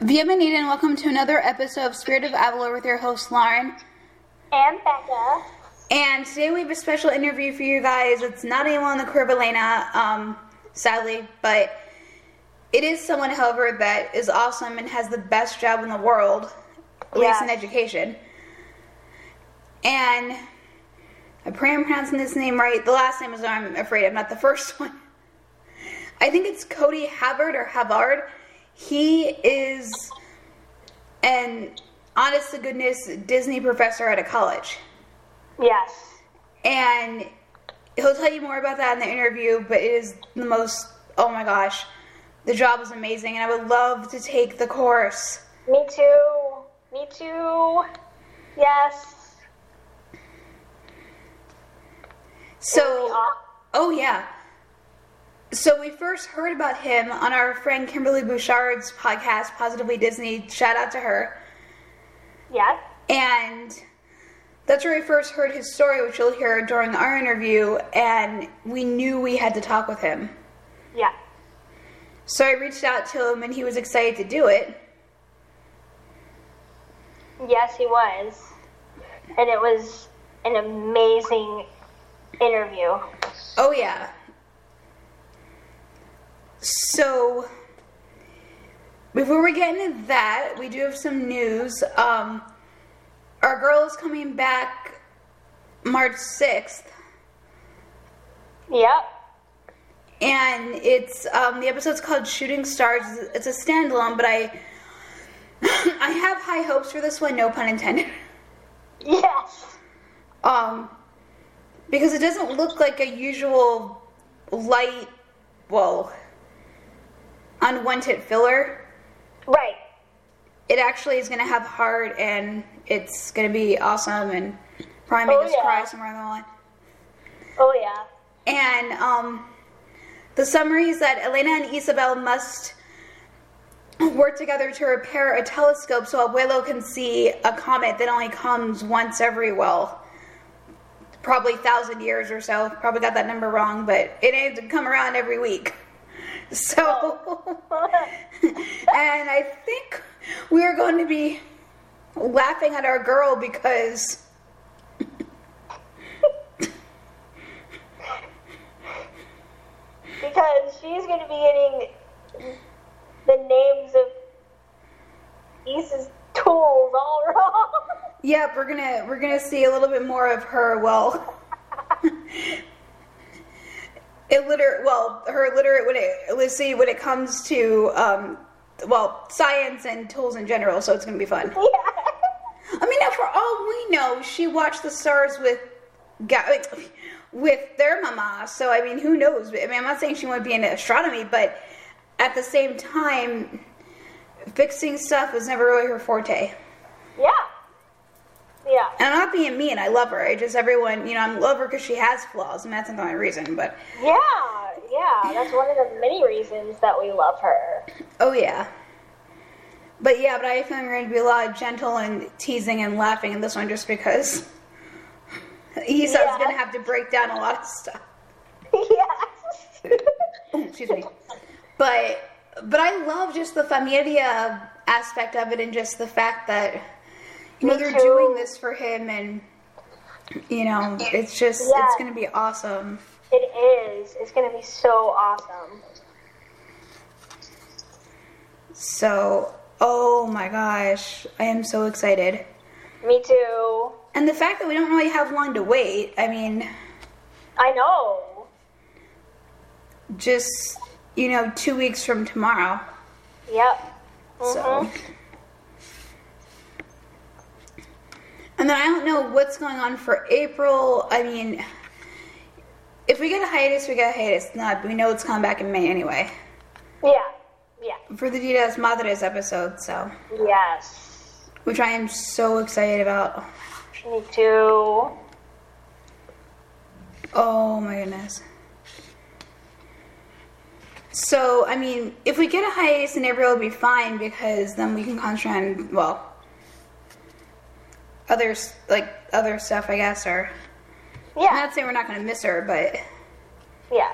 Bienvenida and welcome to another episode of Spirit of Avila with your host Lauren. And Becca. And today we have a special interview for you guys. It's not anyone on the crew Elena, um, sadly, but it is someone, however, that is awesome and has the best job in the world, at least in education. And I pray I'm pronouncing this name right. The last name is I'm afraid I'm not the first one. I think it's Cody Havard or Havard. He is an honest to goodness Disney professor at a college. Yes. And he'll tell you more about that in the interview, but it is the most, oh my gosh, the job is amazing. And I would love to take the course. Me too. Me too. Yes. So, oh yeah. So we first heard about him on our friend Kimberly Bouchard's podcast, Positively Disney. Shout out to her. Yes. And that's where we first heard his story, which you'll hear during our interview. And we knew we had to talk with him. Yeah. So I reached out to him, and he was excited to do it. Yes, he was. And it was an amazing interview. Oh yeah. So before we get into that, we do have some news. Um, our girl is coming back March sixth, Yep. and it's um, the episode's called Shooting Stars. It's a standalone, but I I have high hopes for this one. No pun intended. Yes. Um, because it doesn't look like a usual light, well, unwanted filler. Right. It actually is going to have heart and it's going to be awesome and probably make Oh, us yeah. cry somewhere along the line. Oh, yeah. And um, the summary is that Elena and Isabel must work together to repair a telescope so Abuelo can see a comet that only comes once every, well, probably thousand years or so. Probably got that number wrong, but it ain't to come around every week. So, and I think we are going to be laughing at our girl because because she's going to be getting the names of Isa's tools all wrong. Yep, we're gonna we're gonna see a little bit more of her. Well, illiterate. Well, her illiterate when it let's see when it comes to um, well science and tools in general. So it's gonna be fun. yeah. I mean, now for all we know, she watched the stars with with their mama. So I mean, who knows? I mean, I'm not saying she wouldn't be into astronomy, but at the same time, fixing stuff was never really her forte. Yeah. Yeah. And I'm not being mean. I love her. I just everyone, you know, I love her because she has flaws, and that's not the only reason. But Yeah, yeah, that's one of the many reasons that we love her. oh yeah, but yeah, but I think we're going to be a lot of gentle and teasing and laughing in this one, just because Isa's Yeah. going to have to break down a lot of stuff. yes. Oh, excuse me. But but I love just the familia aspect of it, and just the fact that you know they're too. doing this for him, and you know it's just Yeah. it's going to be awesome. It is. It's gonna be so awesome. So, oh my gosh, I am so excited. Me too. And the fact that we don't really have long to wait, I mean, I know. just, you know, two weeks from tomorrow. Yep. So. Mm-hmm. And then I don't know what's going on for April. I mean, if we get a hiatus, we get a hiatus. Not, we know it's coming back in May anyway. Yeah. Yeah. For the Ditas Madres episode, so. Yes. Which I am so excited about. Me too. Oh my goodness. So, I mean, if we get a hiatus in April, it'll be fine because then we can concentrate on, well, other, like, other stuff, I guess, or. I'm Yeah. not saying we're not going to miss her, but. Yeah.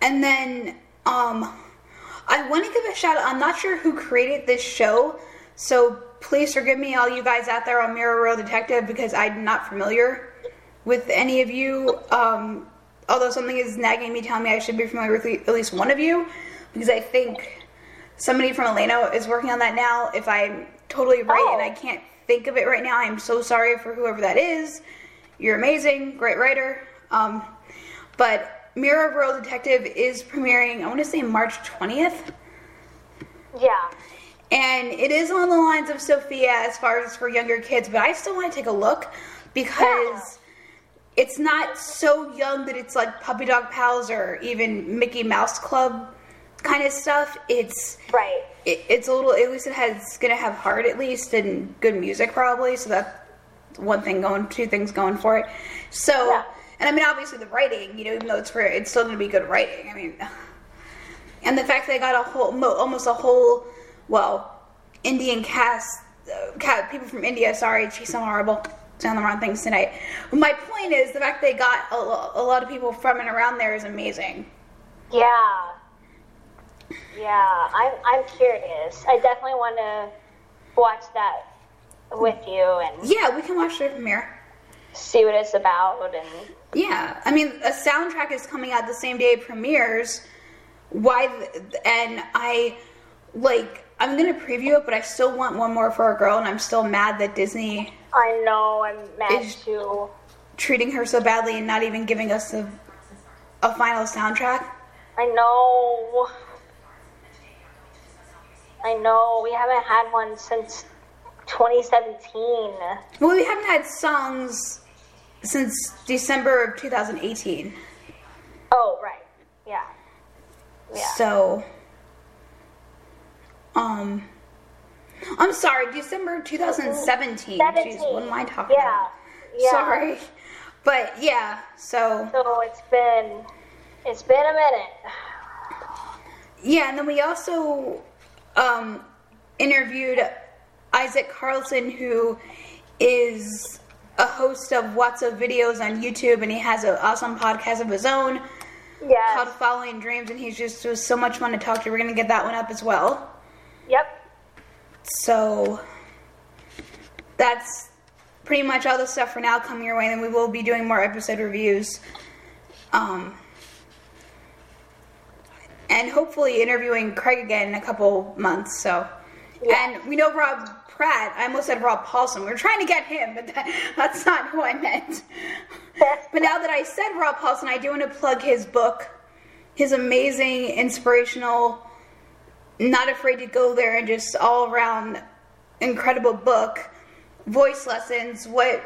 And then, um, I I want to give a shout out. I'm not sure who created this show, so please forgive me, all you guys out there on Mira, Royal Detective, because I'm not familiar with any of you. Um, although something is nagging me, telling me I should be familiar with at least one of you, because I think somebody from Elena is working on that now. If I'm totally right Oh. and I can't think of it right now, I'm so sorry for whoever that is. You're amazing, great writer. Um, but Mira, Royal Detective is premiering, I want to say March 20th. Yeah. And it is on the lines of Sofia as far as for younger kids, but I still want to take a look because it's not so young that it's like Puppy Dog Pals or even Mickey Mouse Club kind of stuff. It's Right. it, it's a little at least it has gonna have heart at least and good music probably. So that's one thing going, two things going for it. So Yeah. and I mean obviously the writing, you know, even though it's for it's still gonna be good writing. I mean and the fact that they got a whole mo- almost a whole well indian cast uh, people from india sorry geez i'm horrible saying the wrong things tonight but my point is the fact they got a, a lot of people from and around there is amazing Yeah. Yeah. I'm I'm curious. I definitely want to watch that with you and yeah we can watch the premiere see what it's about and yeah i mean a soundtrack is coming out the same day it premieres why th- and i like i'm gonna preview it but i still want one more for a girl and i'm still mad that disney I know I'm mad Is- too. treating her so badly and not even giving us a, a final soundtrack. I know. I know. We haven't had one since 2017. Well, we haven't had songs since December of 2018. Oh, right. Yeah. Yeah. So, um, I'm sorry, December 2017. Jeez, 17. what am I talking yeah. about? Yeah. Sorry. But yeah, so, So it's been it's been a minute. yeah, and then we also um, interviewed Isaac Carlson, who is a host of What's Up videos on YouTube, and he has an awesome podcast of his own called Following Dreams, and he's just was so much fun to talk to. We're gonna get that one up as well. Yep. So that's pretty much all the stuff for now coming your way, and we will be doing more episode reviews. Um, and hopefully interviewing Craig again in a couple months. So, Yeah. and we know Rob Pratt. I almost said Rob Paulsen. We are trying to get him, but that, that's not who I meant. But now that I said Rob Paulsen, I do want to plug his book, his amazing, inspirational, not afraid to go there, and just all around incredible book, Voice Lessons, what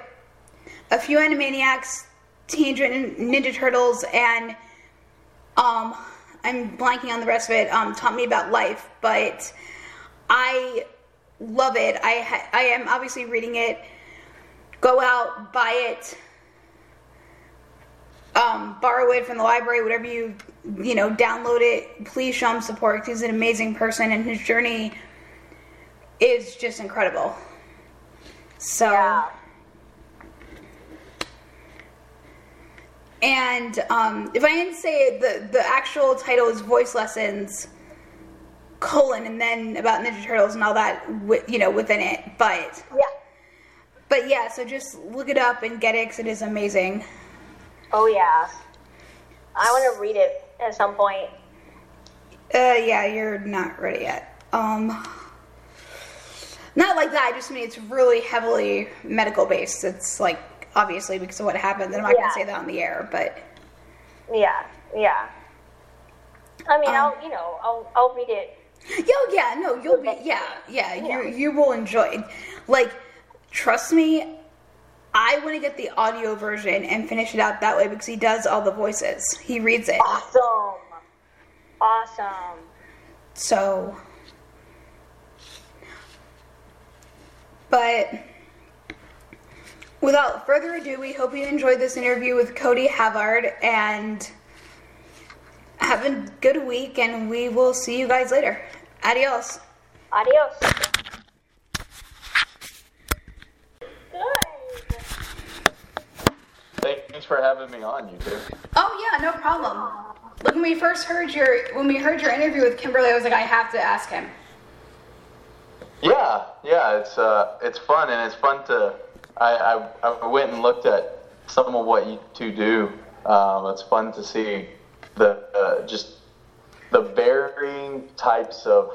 a few Animaniacs, Teenage Ninja Turtles, and um, I'm blanking on the rest of it, um, taught me about life, but I love it. I, I am obviously reading it. Go out, buy it, um, borrow it from the library, whatever you, you know, download it. Please show him support he's an amazing person and his journey is just incredible. So, Yeah. And um, if I didn't say it, the, the actual title is Voice Lessons, colon, and then about Ninja Turtles and all that, wi- you know, within it. But, Yeah. but yeah, so just look it up and get it 'cause it is amazing. Oh yeah. I want to read it at some point. Uh, yeah, you're not ready yet. Um, not like that. I just mean it's really heavily medical based. It's like obviously because of what happened. I'm not Yeah. gonna say that on the air, but Yeah. Yeah. I mean, Um, I'll you know I'll I'll read it. yo, yeah, no, you'll be, yeah, yeah, you you will enjoy. it. Like, trust me, I want to get the audio version and finish it out that way because he does all the voices. He reads it, Awesome. Awesome. so. But without further ado, we hope you enjoyed this interview with Cody Havard and have a good week, and we will see you guys later. Adios. Adios. Good. Thanks for having me on, you two. Oh, yeah, no problem. Like when we first heard your when we heard your interview with Kimberly, I was like, I have to ask him. Yeah, yeah, it's uh, it's fun and it's fun to. I, I, I went and looked at some of what you two do. Um, it's fun to see the uh, just the varying types of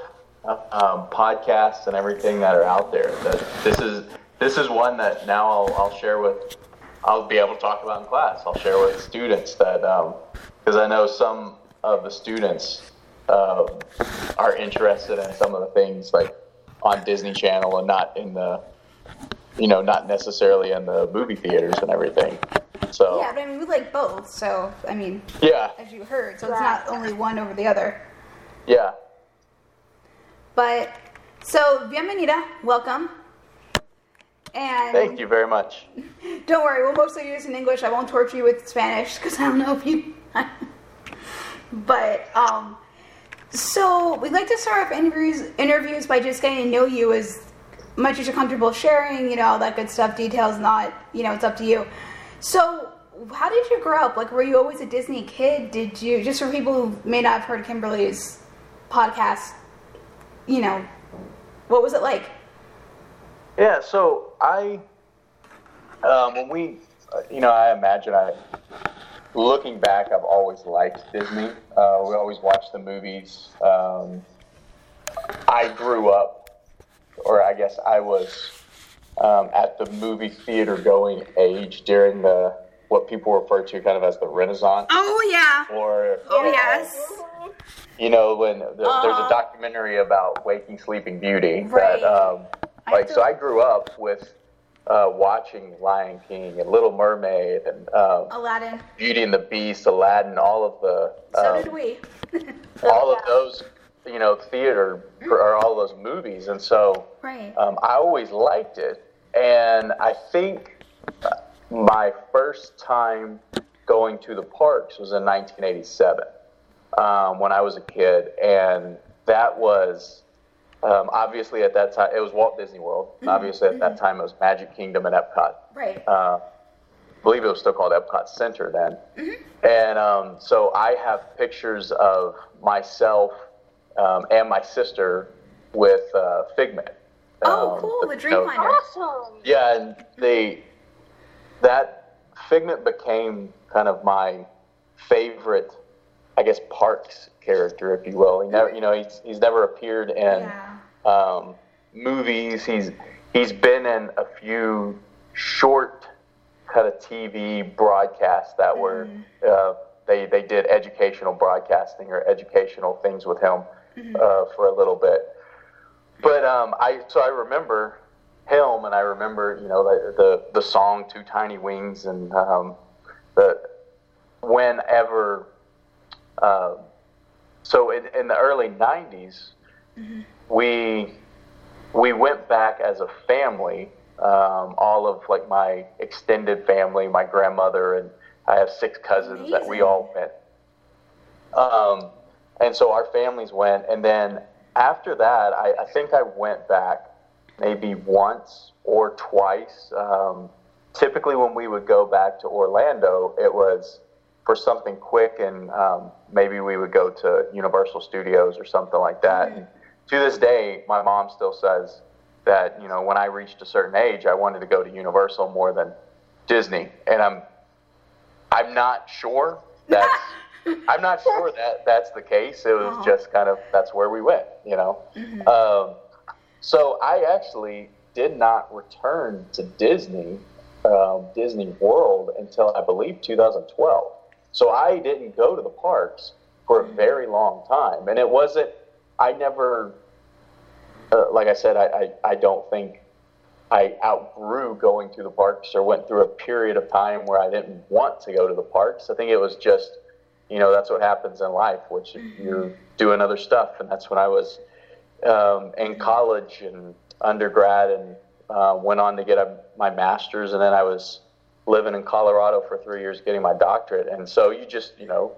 um, podcasts and everything that are out there. That this is this is one that now I'll, I'll share with. I'll be able to talk about in class. I'll share with students that because I know some of the students uh, are interested in some of the things like on Disney Channel and not in the, you know, not necessarily in the movie theaters and everything. So Yeah, but I mean, we like both. So I mean, yeah, as you heard, so it's not only one over the other. yeah. But so, bienvenida, welcome. And Thank you very much. Don't worry, we'll mostly do this in English. I won't torture you with Spanish because I don't know if you. but um, so we'd like to start off interviews interviews by just getting to know you as much as you're comfortable sharing. You know all that good stuff. Details not. You know it's up to you. So how did you grow up? Like were you always a Disney kid? Did you just for people who may not have heard Kimberly's podcast? You know, what was it like? Yeah, so I, um, when we, uh, you know, I imagine I, looking back, I've always liked Disney. Uh, we always watched the movies. Um, I grew up, or I guess I was um, at the movie theater going age during the what people refer to kind of as the Renaissance, Oh yeah. or Oh uh, yes. you know, when the, there's Uh-huh. a documentary about Waking Sleeping Beauty Right. that, um, I like, so I grew up with uh, watching Lion King and Little Mermaid and um, Aladdin. Beauty and the Beast, Aladdin, all of the, So um, did we. all of those, you know, theater or all those movies, and so right. um, I always liked it, and I think uh, my first time going to the parks was in 1987 um, when I was a kid, and that was um, obviously at that time it was Walt Disney World. and Obviously at that time it was Magic Kingdom and Epcot. Right. Uh, I believe it was still called Epcot Center then. Hmm. And um, so I have pictures of myself um, and my sister with uh, Figment. Oh, Um, cool, the you Dreamfinder. Awesome. yeah, and they that Figment became kind of my favorite, I guess, Parks character, if you will. He never, you know, he's he's never appeared in Yeah. um, movies. He's he's been in a few short kind of TV broadcasts that were uh, they they did educational broadcasting or educational things with him uh, for a little bit. But um, I so I remember him, and I remember you know the the, the song Two Tiny Wings" and um, the whenever. Uh, so in, in the early '90s, we we went back as a family. Um, all of like my extended family, my grandmother, and I have six cousins that we all went. Um, and so our families went, and then after that, I, I think I went back maybe once or twice. Um, typically, when we would go back to Orlando, it was for something quick, and um, maybe we would go to Universal Studios or something like that. And to this day, my mom still says that you know when I reached a certain age, I wanted to go to Universal more than Disney, and I'm I'm not sure that's I'm not sure that that's the case. It was Uh-huh. just kind of that's where we went, you know. Um, so I actually did not return to Disney, um, Disney World until I believe 2012. So I didn't go to the parks for a very long time, and it wasn't. I never, uh, like I said, I, I, I don't think I outgrew going to the parks or went through a period of time where I didn't want to go to the parks. I think it was just, you know, that's what happens in life, which you're doing other stuff. And that's when I was um, in college and undergrad and uh, went on to get a, my master's. And then I was living in Colorado for three years getting my doctorate. And so you just, you know,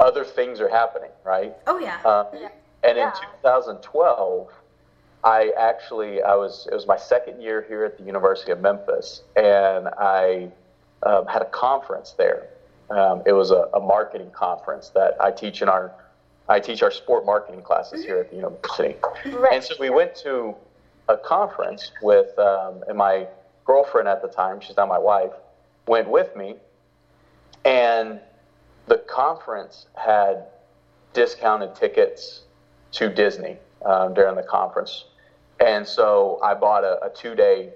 other things are happening, right? Oh yeah. Uh, and Yeah. in 2012, I actually I was it was my second year here at the University of Memphis, and I um, had a conference there, Um, it was a, a marketing conference that I teach in our I teach our sport marketing classes here at the university. Right. And so we went to a conference with, um, and my girlfriend at the time, she's not my wife, went with me. And the conference had discounted tickets to Disney um, during the conference. And so I bought a, a two day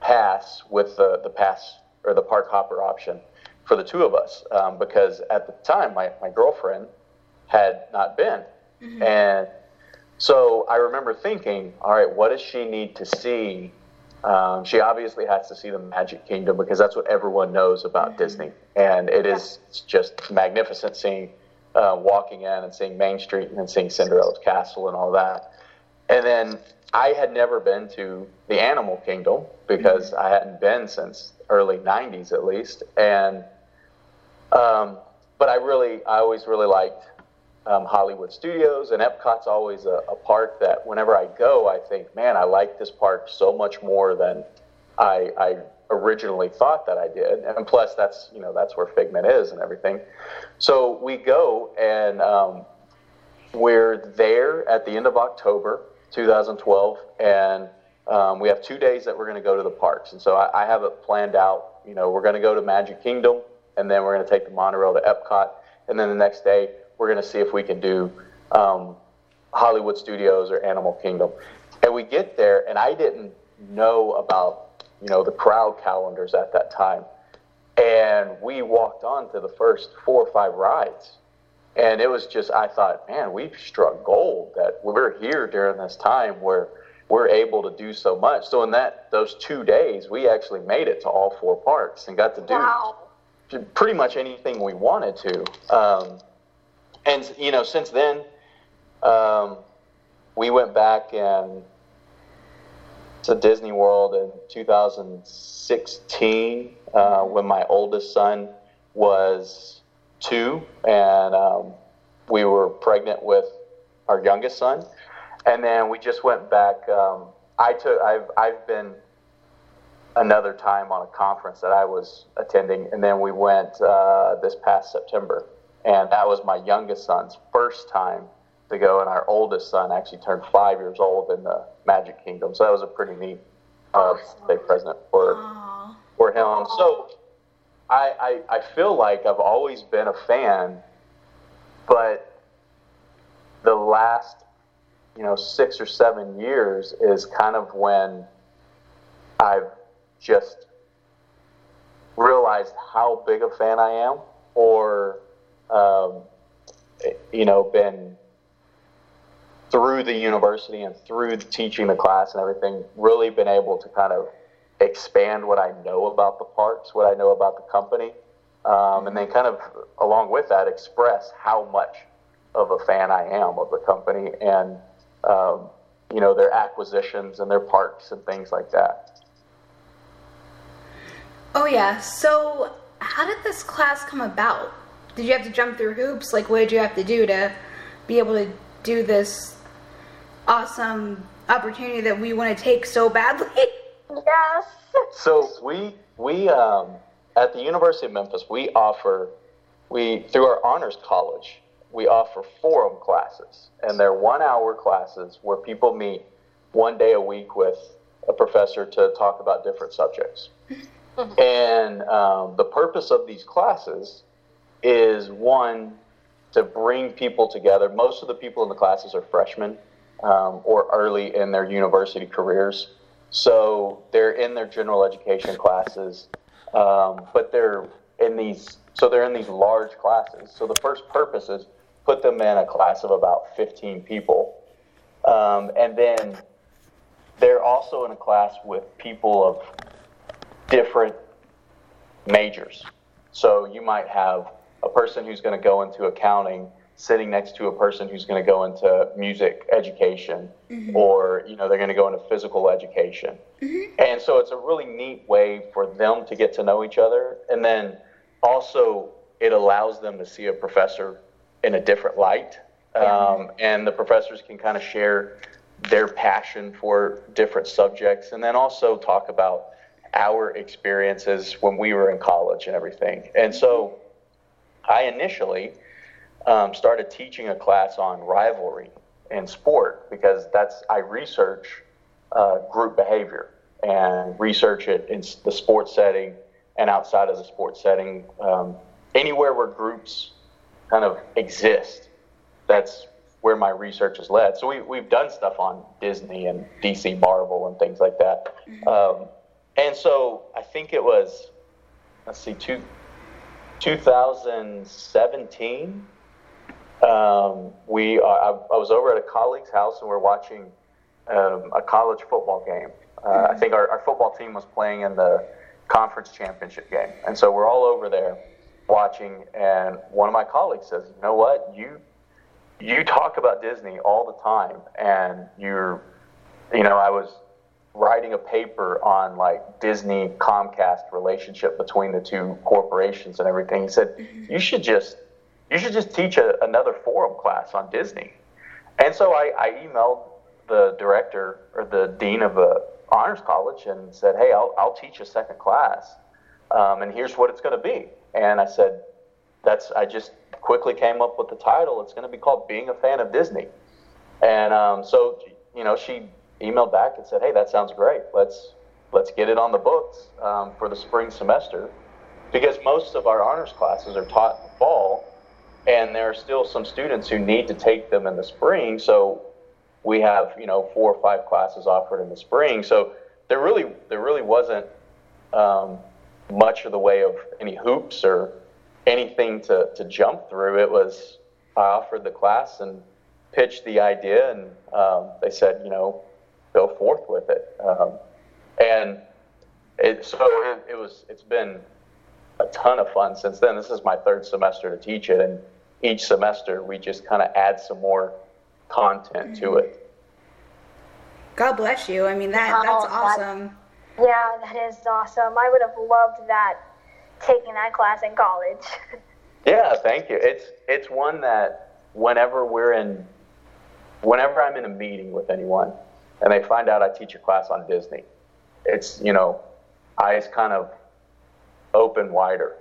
pass with the, the pass or the park hopper option for the two of us um, because at the time my, my girlfriend had not been. And so I remember thinking, all right, what does she need to see? Um, she obviously has to see the Magic Kingdom because that's what everyone knows about Disney, and it is just magnificent seeing uh, walking in and seeing Main Street and then seeing Cinderella's castle and all that. And then I had never been to the Animal Kingdom because I hadn't been since early '90s at least, and um, but I really, I always really liked um, Hollywood Studios, and Epcot's always a, a park that whenever I go, I think, man, I like this park so much more than I, I originally thought that I did. And plus, that's you know that's where Figment is and everything. So we go, and um, we're there at the end of October 2012, and um, we have two days that we're going to go to the parks. And so I, I have it planned out. You know, we're going to go to Magic Kingdom, and then we're going to take the monorail to Epcot, and then the next day we're going to see if we can do um, Hollywood Studios or Animal Kingdom. And we get there, and I didn't know about you know the crowd calendars at that time, and we walked on to the first four or five rides, and it was just I thought, man, we've struck gold that we're here during this time where we're able to do so much. So in that those two days, we actually made it to all four parks and got to do Wow. Pretty much anything we wanted to. Um, and you know, since then, um, we went back and to Disney World in 2016 uh, when my oldest son was two, and um, we were pregnant with our youngest son. And then we just went back. Um, I took. I've I've been another time on a conference that I was attending, and then we went uh, this past September, and that was my youngest son's first time to go, and our oldest son actually turned five years old in the Magic Kingdom, so that was a pretty neat uh, birthday present for Aw. for him. So I, I I feel like I've always been a fan, but the last you know six or seven years is kind of when I've just realized how big a fan I am, or um, you know, been through the university and through teaching the class and everything, really been able to kind of expand what I know about the parks, what I know about the company, um, and then kind of along with that, express how much of a fan I am of the company and um, you know their acquisitions and their parks and things like that. Oh yeah. So, how did this class come about? Did you have to jump through hoops? Like, what did you have to do to be able to do this awesome opportunity that we want to take so badly? Yes. So we we um, at the University of Memphis we offer we through our honors college we offer forum classes and they're one hour classes where people meet one day a week with a professor to talk about different subjects. And um, the purpose of these classes is one to bring people together. Most of the people in the classes are freshmen um, or early in their university careers. So they're in their general education classes, um, but they're in these. So they're in these large classes. So the first purpose is put them in a class of about 15 people, um, and then they're also in a class with people of different majors. So you might have a person who's going to go into accounting sitting next to a person who's going to go into music education or you know they're going to go into physical education. And so it's a really neat way for them to get to know each other. And then also it allows them to see a professor in a different light. Um, and the professors can kind of share their passion for different subjects and then also talk about our experiences when we were in college and everything and so I initially um, started teaching a class on rivalry in sport because that's I research uh, group behavior and research it in the sports setting and outside of the sports setting, um, anywhere where groups kind of exist. That's where my research has led. So we, we've done stuff on Disney and DC Marvel and things like that. Mm-hmm. Um, and so I think it was, let's see, two, 2017. Um, we, uh, I, I, was over at a colleague's house and we are watching um, a college football game. Uh. I think our, our football team was playing in the conference championship game. And so we're all over there watching, and one of my colleagues says, "You know what? You you talk about Disney all the time, and you're, you know, I was writing a paper on like Disney Comcast relationship between the two corporations and everything. He said, mm-hmm. you should just you should just teach a, another forum class on Disney. And so I, I emailed the director or the dean of the honors college and said, hey, I'll, I'll teach a second class, um, and here's what it's going to be. And I said, that's I just quickly came up with the title. It's going to be called Being a Fan of Disney. And um, so, you know, she emailed back and said, "Hey, that sounds great. Let's let's get it on the books um, for the spring semester, because most of our honors classes are taught in the fall, and there are still some students who need to take them in the spring. So we have you know four or five classes offered in the spring. So there really there really wasn't um, much of the way of any hoops or anything to, to jump through. It was I offered the class and pitched the idea, and um, they said, you know, go forth with it. Um, and it, so it, it, was. It's been a ton of fun since then. This is my third semester to teach it, and each semester we just kind of add some more content to it. God bless you. I mean that that's awesome. That, yeah, that is awesome. I would have loved that taking that class in college. yeah, thank you. It's it's one that whenever we're in whenever I'm in a meeting with anyone and they find out I teach a class on Disney, it's, you know, eyes kind of open wider.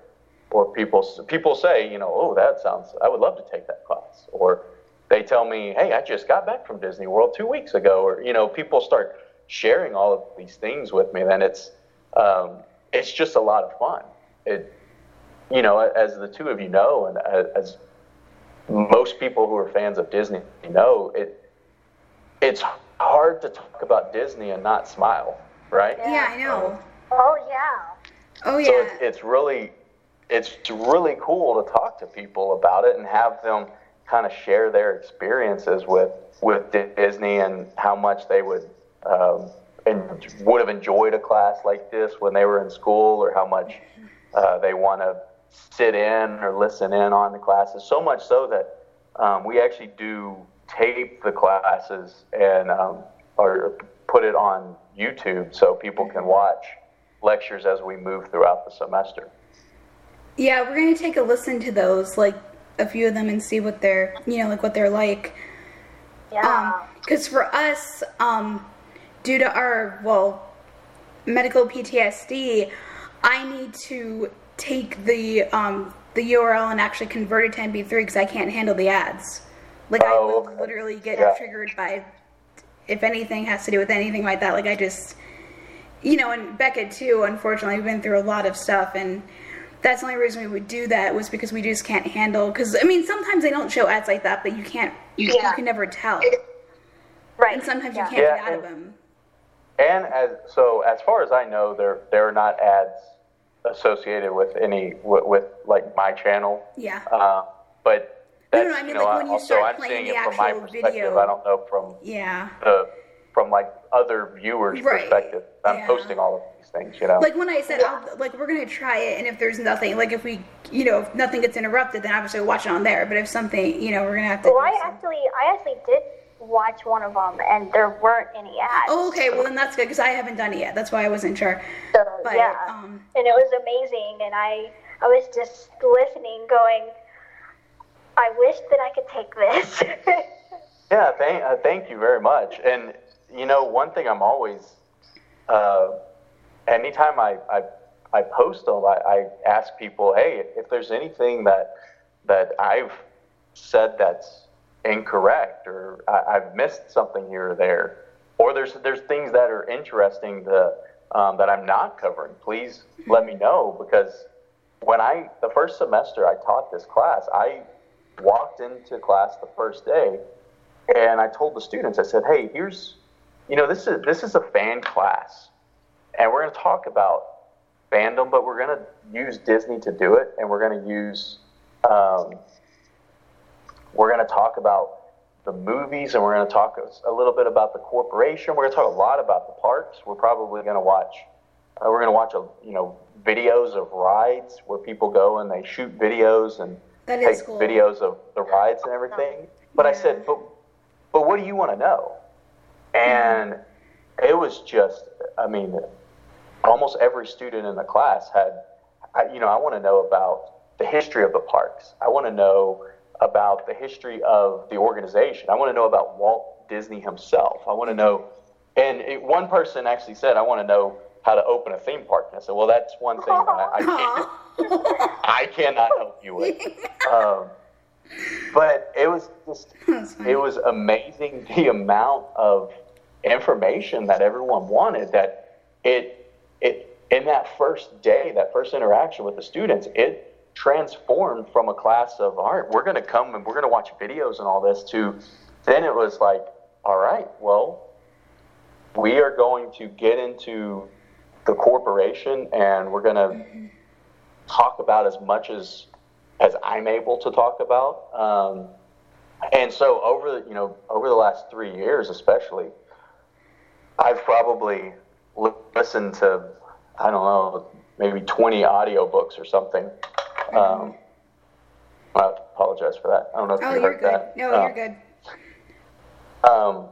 Or people people say, you know, oh, that sounds I would love to take that class. Or they tell me, hey, I just got back from Disney World two weeks ago. Or you know, people start sharing all of these things with me. Then it's um, it's just a lot of fun it, you know, as the two of you know, and as most people who are fans of Disney know, it it's hard to talk about Disney and not smile, right? Yeah, I know. Oh yeah. Oh yeah. So it's, it's really it's really cool to talk to people about it and have them kind of share their experiences with with Disney and how much they would um, and would have enjoyed a class like this when they were in school, or how much uh, they want to sit in or listen in on the classes. So much so that um, we actually do tape the classes and um, or put it on YouTube so people can watch lectures as we move throughout the semester. Yeah, we're gonna take a listen to those, like a few of them, and see what they're, you know, like what they're like. Yeah. Because um, for us, um, due to our well, medical PTSD, I need to take the um, the URL and actually convert it to MP3 because I can't handle the ads. Like oh, I will okay. literally get yeah. triggered by if anything has to do with anything like that. Like I just, you know, and Beckett too. Unfortunately, we've been through a lot of stuff, and that's the only reason we would do that was because we just can't handle. Because I mean, sometimes they don't show ads like that, but you can't. You, yeah. you can never tell. Right. And sometimes yeah. you can't get out of them. And as so, as far as I know, there there are not ads associated with any with, with like my channel. Yeah. Uh, but no, no, I mean know, like when you also, start playing the actual video. I don't know from yeah the from like other viewers' right. perspective. I'm yeah. posting all of these things, you know. Like when I said, I'll, like we're gonna try it, and if there's nothing, like if we, you know, if nothing gets interrupted, then obviously we'll watch it on there. But if something, you know, we're gonna have to. Well, I actually, I actually did watch one of them, and there weren't any ads. Oh, okay. Well, then that's good because I haven't done it yet. That's why I wasn't sure. So, but, yeah, um, and it was amazing, and I I was just listening, going, I wish that I could take this. yeah, thank uh, thank you very much. And you know, one thing I'm always, uh, anytime I, I I post them, I, I ask people, hey, if there's anything that that I've said that's incorrect or I, have missed something here or there, or there's there's things that are interesting to, um, that I'm not covering. Please let me know because when I the first semester I taught this class, I walked into class the first day and I told the students, I said, "Hey, here's, you know, this is this is a fan class, and we're going to talk about fandom, but we're going to use Disney to do it, and we're going to use, um, we're going to talk about the movies, and we're going to talk a little bit about the corporation. We're going to talk a lot about the parks. We're probably going to watch, uh, we're going to watch a, you know, videos of rides where people go and they shoot videos and." That take cool. videos of the rides and everything. But yeah. I said, but but what do you want to know? And mm-hmm. it was just, I mean, almost every student in the class had, you know, I want to know about the history of the parks. I want to know about the history of the organization. I want to know about Walt Disney himself. I want to know, and it, one person actually said, I want to know how to open a theme park. And I said, well, that's one thing that I, I can't, I cannot help you with. Um, but it was just it was amazing the amount of information that everyone wanted that it it in that first day that first interaction with the students it transformed from a class of art we're going to come and we're going to watch videos and all this to then it was like all right well we are going to get into the corporation and we're going to mm-hmm. Talk about as much as as I'm able to talk about. Um, and so over the, you know over the last three years, especially, I've probably listened to I don't know maybe 20 audiobooks or something. Um, I apologize for that. I don't know if oh, you heard good. that. No, um, you're good. Um,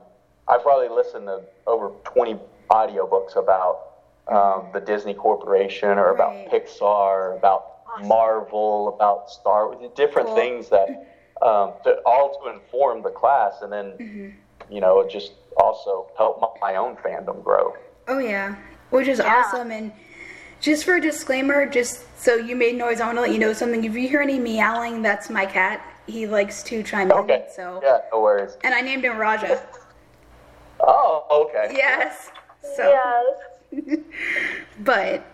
I've probably listened to over 20 audiobooks about um, the Disney Corporation or right. about Pixar, about Marvel, about Star Wars, different cool. things that um, to, all to inform the class, and then mm-hmm. you know just also help my, my, own fandom grow. Oh yeah, which is yeah. awesome. And just for a disclaimer, just so you made noise, I want to let you know something. If you hear any meowing, that's my cat. He likes to chime okay. in. So yeah, no worries. And I named him Raja. Oh, okay. Yes. So. Yes. but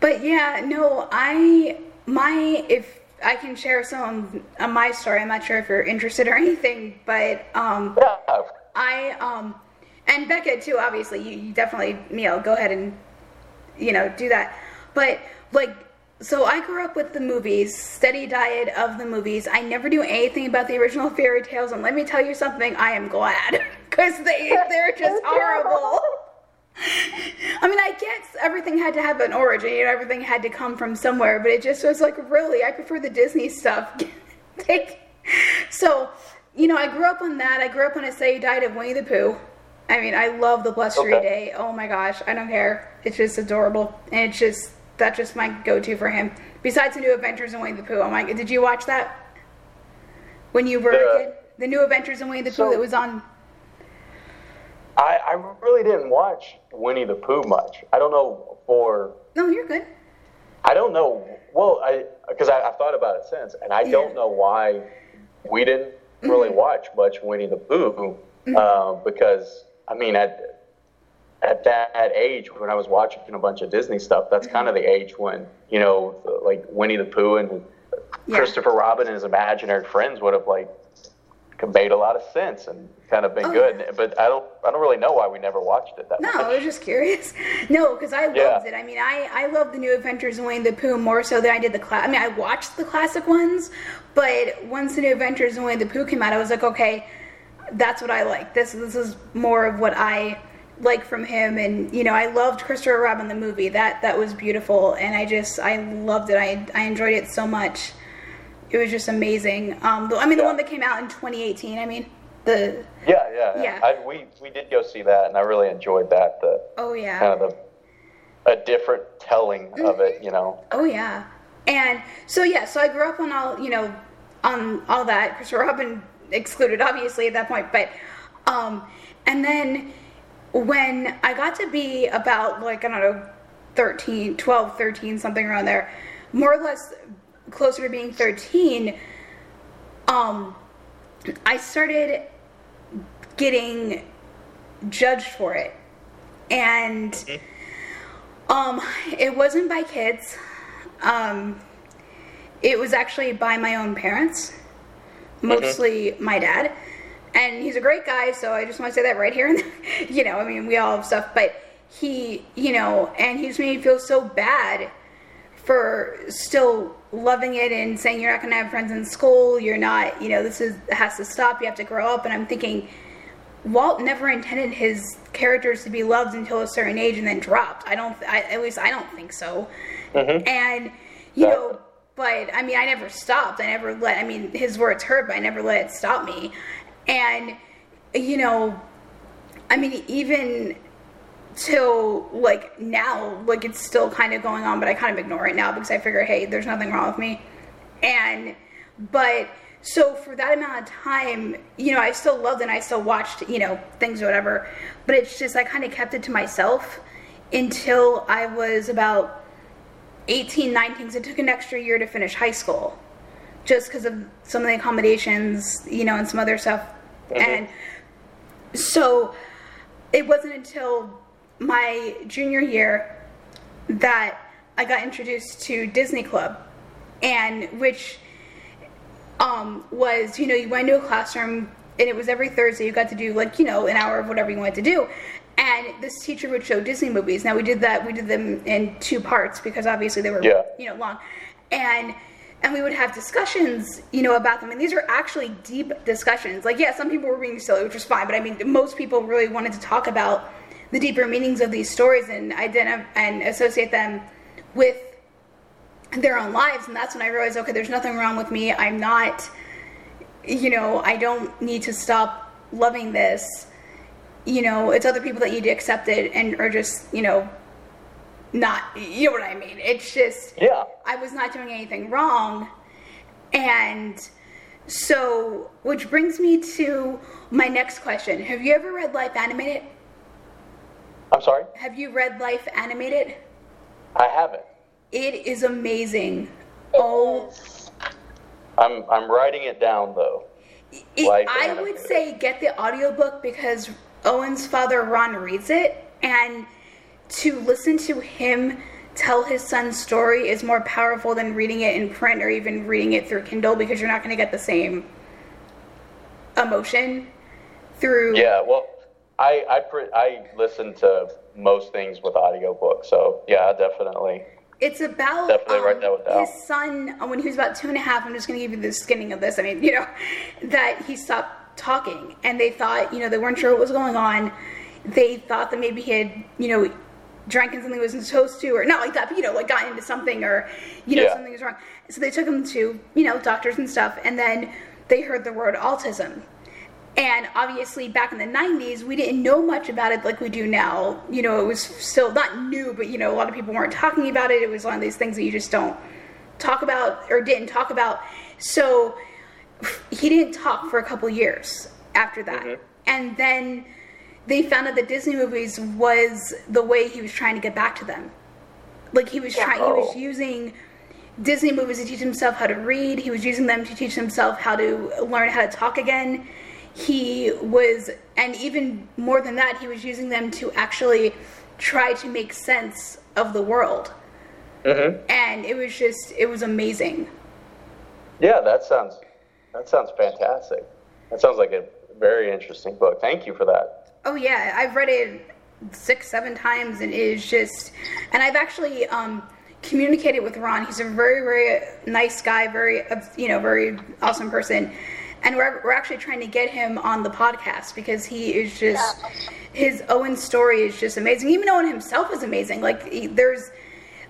but yeah, no, I my if I can share some of my story. I'm not sure if you're interested or anything, but um, yeah. I um, and Becca too. Obviously, you, you definitely you know go ahead and you know do that. But like, so I grew up with the movies, steady diet of the movies. I never knew anything about the original fairy tales, and let me tell you something. I am glad because they they're just horrible. I mean, I guess everything had to have an origin, you know, everything had to come from somewhere, but it just was like, really, I prefer the Disney stuff. so, you know, I grew up on that. I grew up on a say you died of Winnie the Pooh. I mean, I love the Blustery okay. Day. Oh my gosh, I don't care. It's just adorable. And it's just, that's just my go to for him. Besides the new Adventures in Winnie the Pooh. Oh my, did you watch that? When you were the, a kid? The new Adventures in Winnie the so, Pooh that was on I, I really didn't watch Winnie the Pooh much. I don't know for. No, you're good. I don't know. Well, I because I, have thought about it since, and I yeah. don't know why we didn't really mm-hmm. watch much Winnie the Pooh. Mm-hmm. Uh, because I mean, at at that age when I was watching a bunch of Disney stuff, that's mm-hmm. kind of the age when you know, like Winnie the Pooh and yeah. Christopher Robin and his imaginary friends would have like made a lot of sense and kind of been oh, good. Yeah. But I don't I don't really know why we never watched it that no, much. I was just curious. No, because I loved yeah. it. I mean, I I love the New Adventures of Winnie the Pooh more so than I did the class. I mean, I watched the classic ones, but once the New Adventures of Winnie the Pooh came out, I was like, okay, that's what I like. This this is more of what I like from him and you know i loved christopher robin the movie that that was beautiful and i just i loved it i i enjoyed it so much it was just amazing. Um, the, I mean, the one that came out in 2018. I mean, the yeah, yeah, yeah. I, we we did go see that, and I really enjoyed that. The oh yeah, kind of the a different telling mm-hmm. of it, you know. Oh yeah, and so yeah, so I grew up on all you know on all that. Christopher Robin excluded, obviously, at that point, but um, and then when I got to be about like I don't know 13, 12, 13, something around there, more or less closer to being 13, um, I started getting judged for it. And um, it wasn't by kids. Um, it was actually by my own parents, mostly mm-hmm. my dad. And he's a great guy, so I just want to say that right here. you know, I mean, we all have stuff, but he, you know, and he's made me feel so bad for still loving it and saying you're not going to have friends in school. You're not, you know, this is has to stop. You have to grow up. And I'm thinking, Walt never intended his characters to be loved until a certain age and then dropped. I don't, I, at least I don't think so. Mm-hmm. And you know, but I mean, I never stopped. I never let. I mean, his words hurt, but I never let it stop me. And you know, I mean, even till like now, like it's still kind of going on, but I kind of ignore it now because I figure, hey, there's nothing wrong with me. And but so for that amount of time, you know, I still loved and I still watched, you know, things or whatever. But it's just I kind of kept it to myself until I was about 18, 19. So it took an extra year to finish high school, just because of some of the accommodations, you know, and some other stuff. Mm-hmm. And so it wasn't until my junior year that I got introduced to Disney Club, and which um, was you know you went into a classroom and it was every Thursday you got to do like you know an hour of whatever you wanted to do, and this teacher would show Disney movies. Now we did that we did them in two parts because obviously they were yeah. you know long, and and we would have discussions, you know, about them. And these are actually deep discussions. Like, yeah, some people were being silly, which was fine, but I mean, most people really wanted to talk about the deeper meanings of these stories and identify and associate them with their own lives. And that's when i realized okay there's nothing wrong with me. I'm not you know i don't need to stop loving this. You know it's other people that need to accept it and are just you know not you know what i mean? It's just yeah. I was not doing anything wrong. And so which brings me to my next question. Have you ever read life animated I'm sorry? Have you read Life Animated? I haven't. It is amazing. Oh. I'm I'm writing it down though. It, I animated. would say get the audiobook because Owen's father Ron reads it and to listen to him tell his son's story is more powerful than reading it in print or even reading it through Kindle because you're not going to get the same emotion through Yeah, well I I pre- I listen to most things with audiobooks, so yeah, definitely. It's about definitely um. His son, uh, when he was about two and a half, I'm just going to give you the skinning of this. I mean, you know, that he stopped talking, and they thought, you know, they weren't sure what was going on. They thought that maybe he had, you know, drank something he wasn't supposed to, or not like that, but you know, like got into something, or you know, yeah. something was wrong. So they took him to, you know, doctors and stuff, and then they heard the word autism and obviously, back in the 90s, we didn't know much about it like we do now. You know, it was still not new, but you know, a lot of people weren't talking about it. It was one of these things that you just don't talk about or didn't talk about. So he didn't talk for a couple years after that. Mm-hmm. And then they found out that Disney movies was the way he was trying to get back to them. Like he was trying, he was using Disney movies to teach himself how to read. He was using them to teach himself how to learn how to talk again he was, and even more than that, he was using them to actually try to make sense of the world. Mm-hmm. And it was just, it was amazing. Yeah, that sounds, that sounds fantastic. That sounds like a very interesting book. Thank you for that. Oh yeah, I've read it six, seven times, and it is just, and I've actually um, communicated with Ron. He's a very, very nice guy, very, you know, very awesome person and we're, we're actually trying to get him on the podcast because he is just his Owen story is just amazing. Even Owen himself is amazing. Like he, there's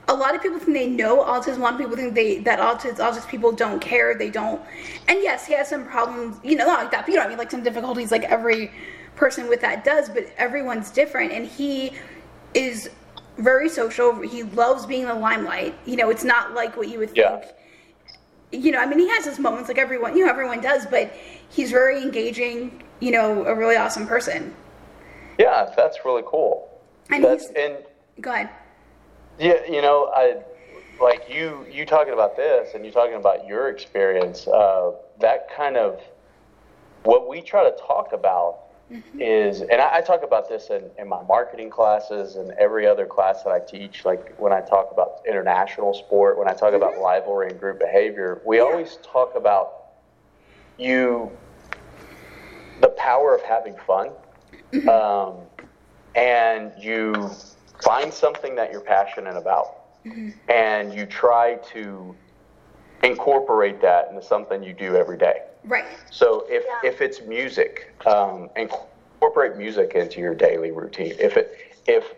a lot of people think they know autism. A lot of people think they that autism autistic people don't care. They don't. And yes, he has some problems. You know, not like that. But you know, I mean, like some difficulties, like every person with that does. But everyone's different, and he is very social. He loves being in the limelight. You know, it's not like what you would think. Yeah you know, I mean, he has his moments like everyone, you know, everyone does, but he's very engaging, you know, a really awesome person. Yeah, that's really cool. And that's, and go ahead. Yeah, you know, I like you you talking about this and you talking about your experience, uh, that kind of what we try to talk about mm-hmm. is, and I, I, talk about this in, in my marketing classes and every other class that I teach. Like when I talk about international sport, when I talk mm-hmm. about rivalry and group behavior, we yeah. always talk about you the power of having fun, mm-hmm. um, and you find something that you're passionate about mm-hmm. and you try to incorporate that into something you do every day. Right. So if, yeah. if it's music, um, incorporate music into your daily routine. If it if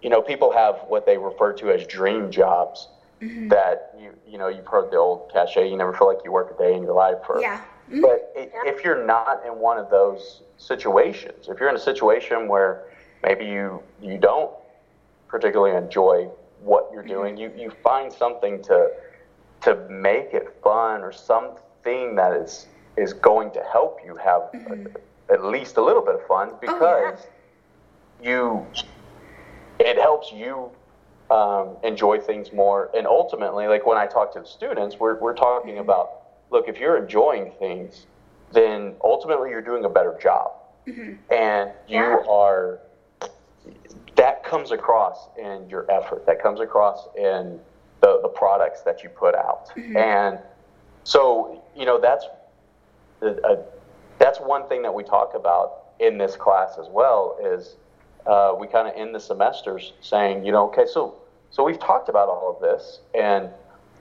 you know people have what they refer to as dream jobs mm-hmm. that you you know you've heard the old cliche you never feel like you work a day in your life for. Yeah. Mm-hmm. But yeah. if you're not in one of those situations, if you're in a situation where maybe you you don't particularly enjoy what you're doing. You you find something to to make it fun or something that is is going to help you have mm-hmm. a, at least a little bit of fun because oh, yeah. you it helps you um, enjoy things more and ultimately like when i talk to the students we're, we're talking mm-hmm. about look if you're enjoying things then ultimately you're doing a better job mm-hmm. and you yeah. are that comes across in your effort. That comes across in the, the products that you put out. Mm-hmm. And so, you know, that's uh, that's one thing that we talk about in this class as well is uh, we kind of end the semesters saying, you know, okay, so so we've talked about all of this, and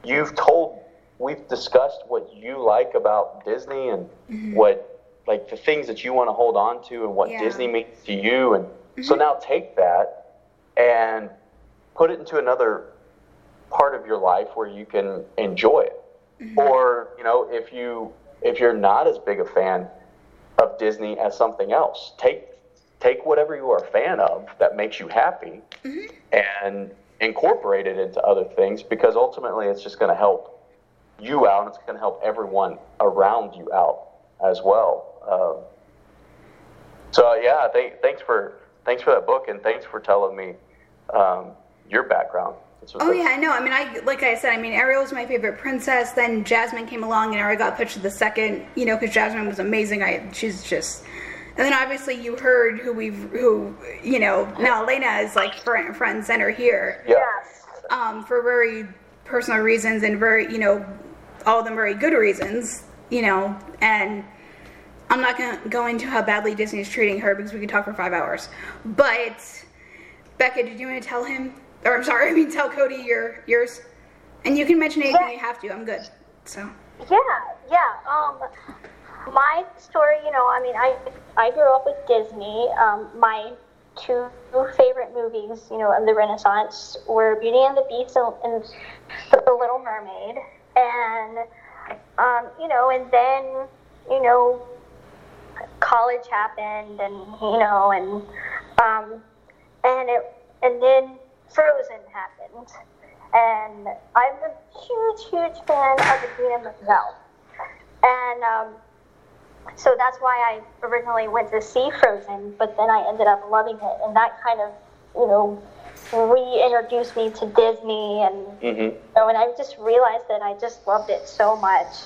you've told, we've discussed what you like about Disney and mm-hmm. what like the things that you want to hold on to and what yeah. Disney means to you and Mm-hmm. So now take that and put it into another part of your life where you can enjoy it. Mm-hmm. Or, you know, if you if you're not as big a fan of Disney as something else, take take whatever you are a fan of that makes you happy mm-hmm. and incorporate it into other things because ultimately it's just going to help you out and it's going to help everyone around you out as well. Um, so yeah, th- thanks for thanks for that book and thanks for telling me um, your background. Oh yeah, I know. I mean, I like I said. I mean, Ariel was my favorite princess. Then Jasmine came along, and I got pitched to the second. You know, because Jasmine was amazing. I she's just. And then obviously you heard who we've who you know now Elena is like front, front and center here. Yes. Um, for very personal reasons and very you know all of them very good reasons. You know, and I'm not gonna go into how badly Disney is treating her because we can talk for five hours. But Becca, did you want to tell him? Or I'm sorry, I mean tell Cody your yours, and you can mention anything yeah. you have to. I'm good. So. Yeah, yeah. Um, my story, you know, I mean, I I grew up with Disney. Um, my two favorite movies, you know, of the Renaissance were Beauty and the Beast and The Little Mermaid, and um, you know, and then you know, college happened, and you know, and um, and it, and then Frozen happened, and I'm a huge, huge fan of the Idina Menzel, and um, so that's why I originally went to see Frozen, but then I ended up loving it, and that kind of, you know, reintroduced me to Disney, and mm-hmm. you know, and I just realized that I just loved it so much,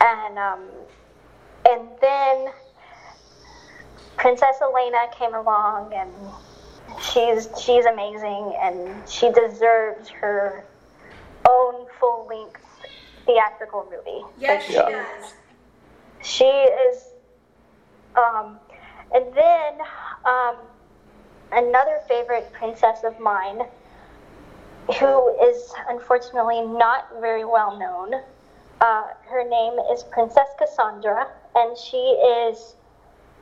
and um, and then Princess Elena came along, and she's she's amazing, and she deserves her own full length theatrical movie. Yes, she yeah. does. She is. Um, and then um, another favorite princess of mine, who is unfortunately not very well known. Uh, her name is Princess Cassandra, and she is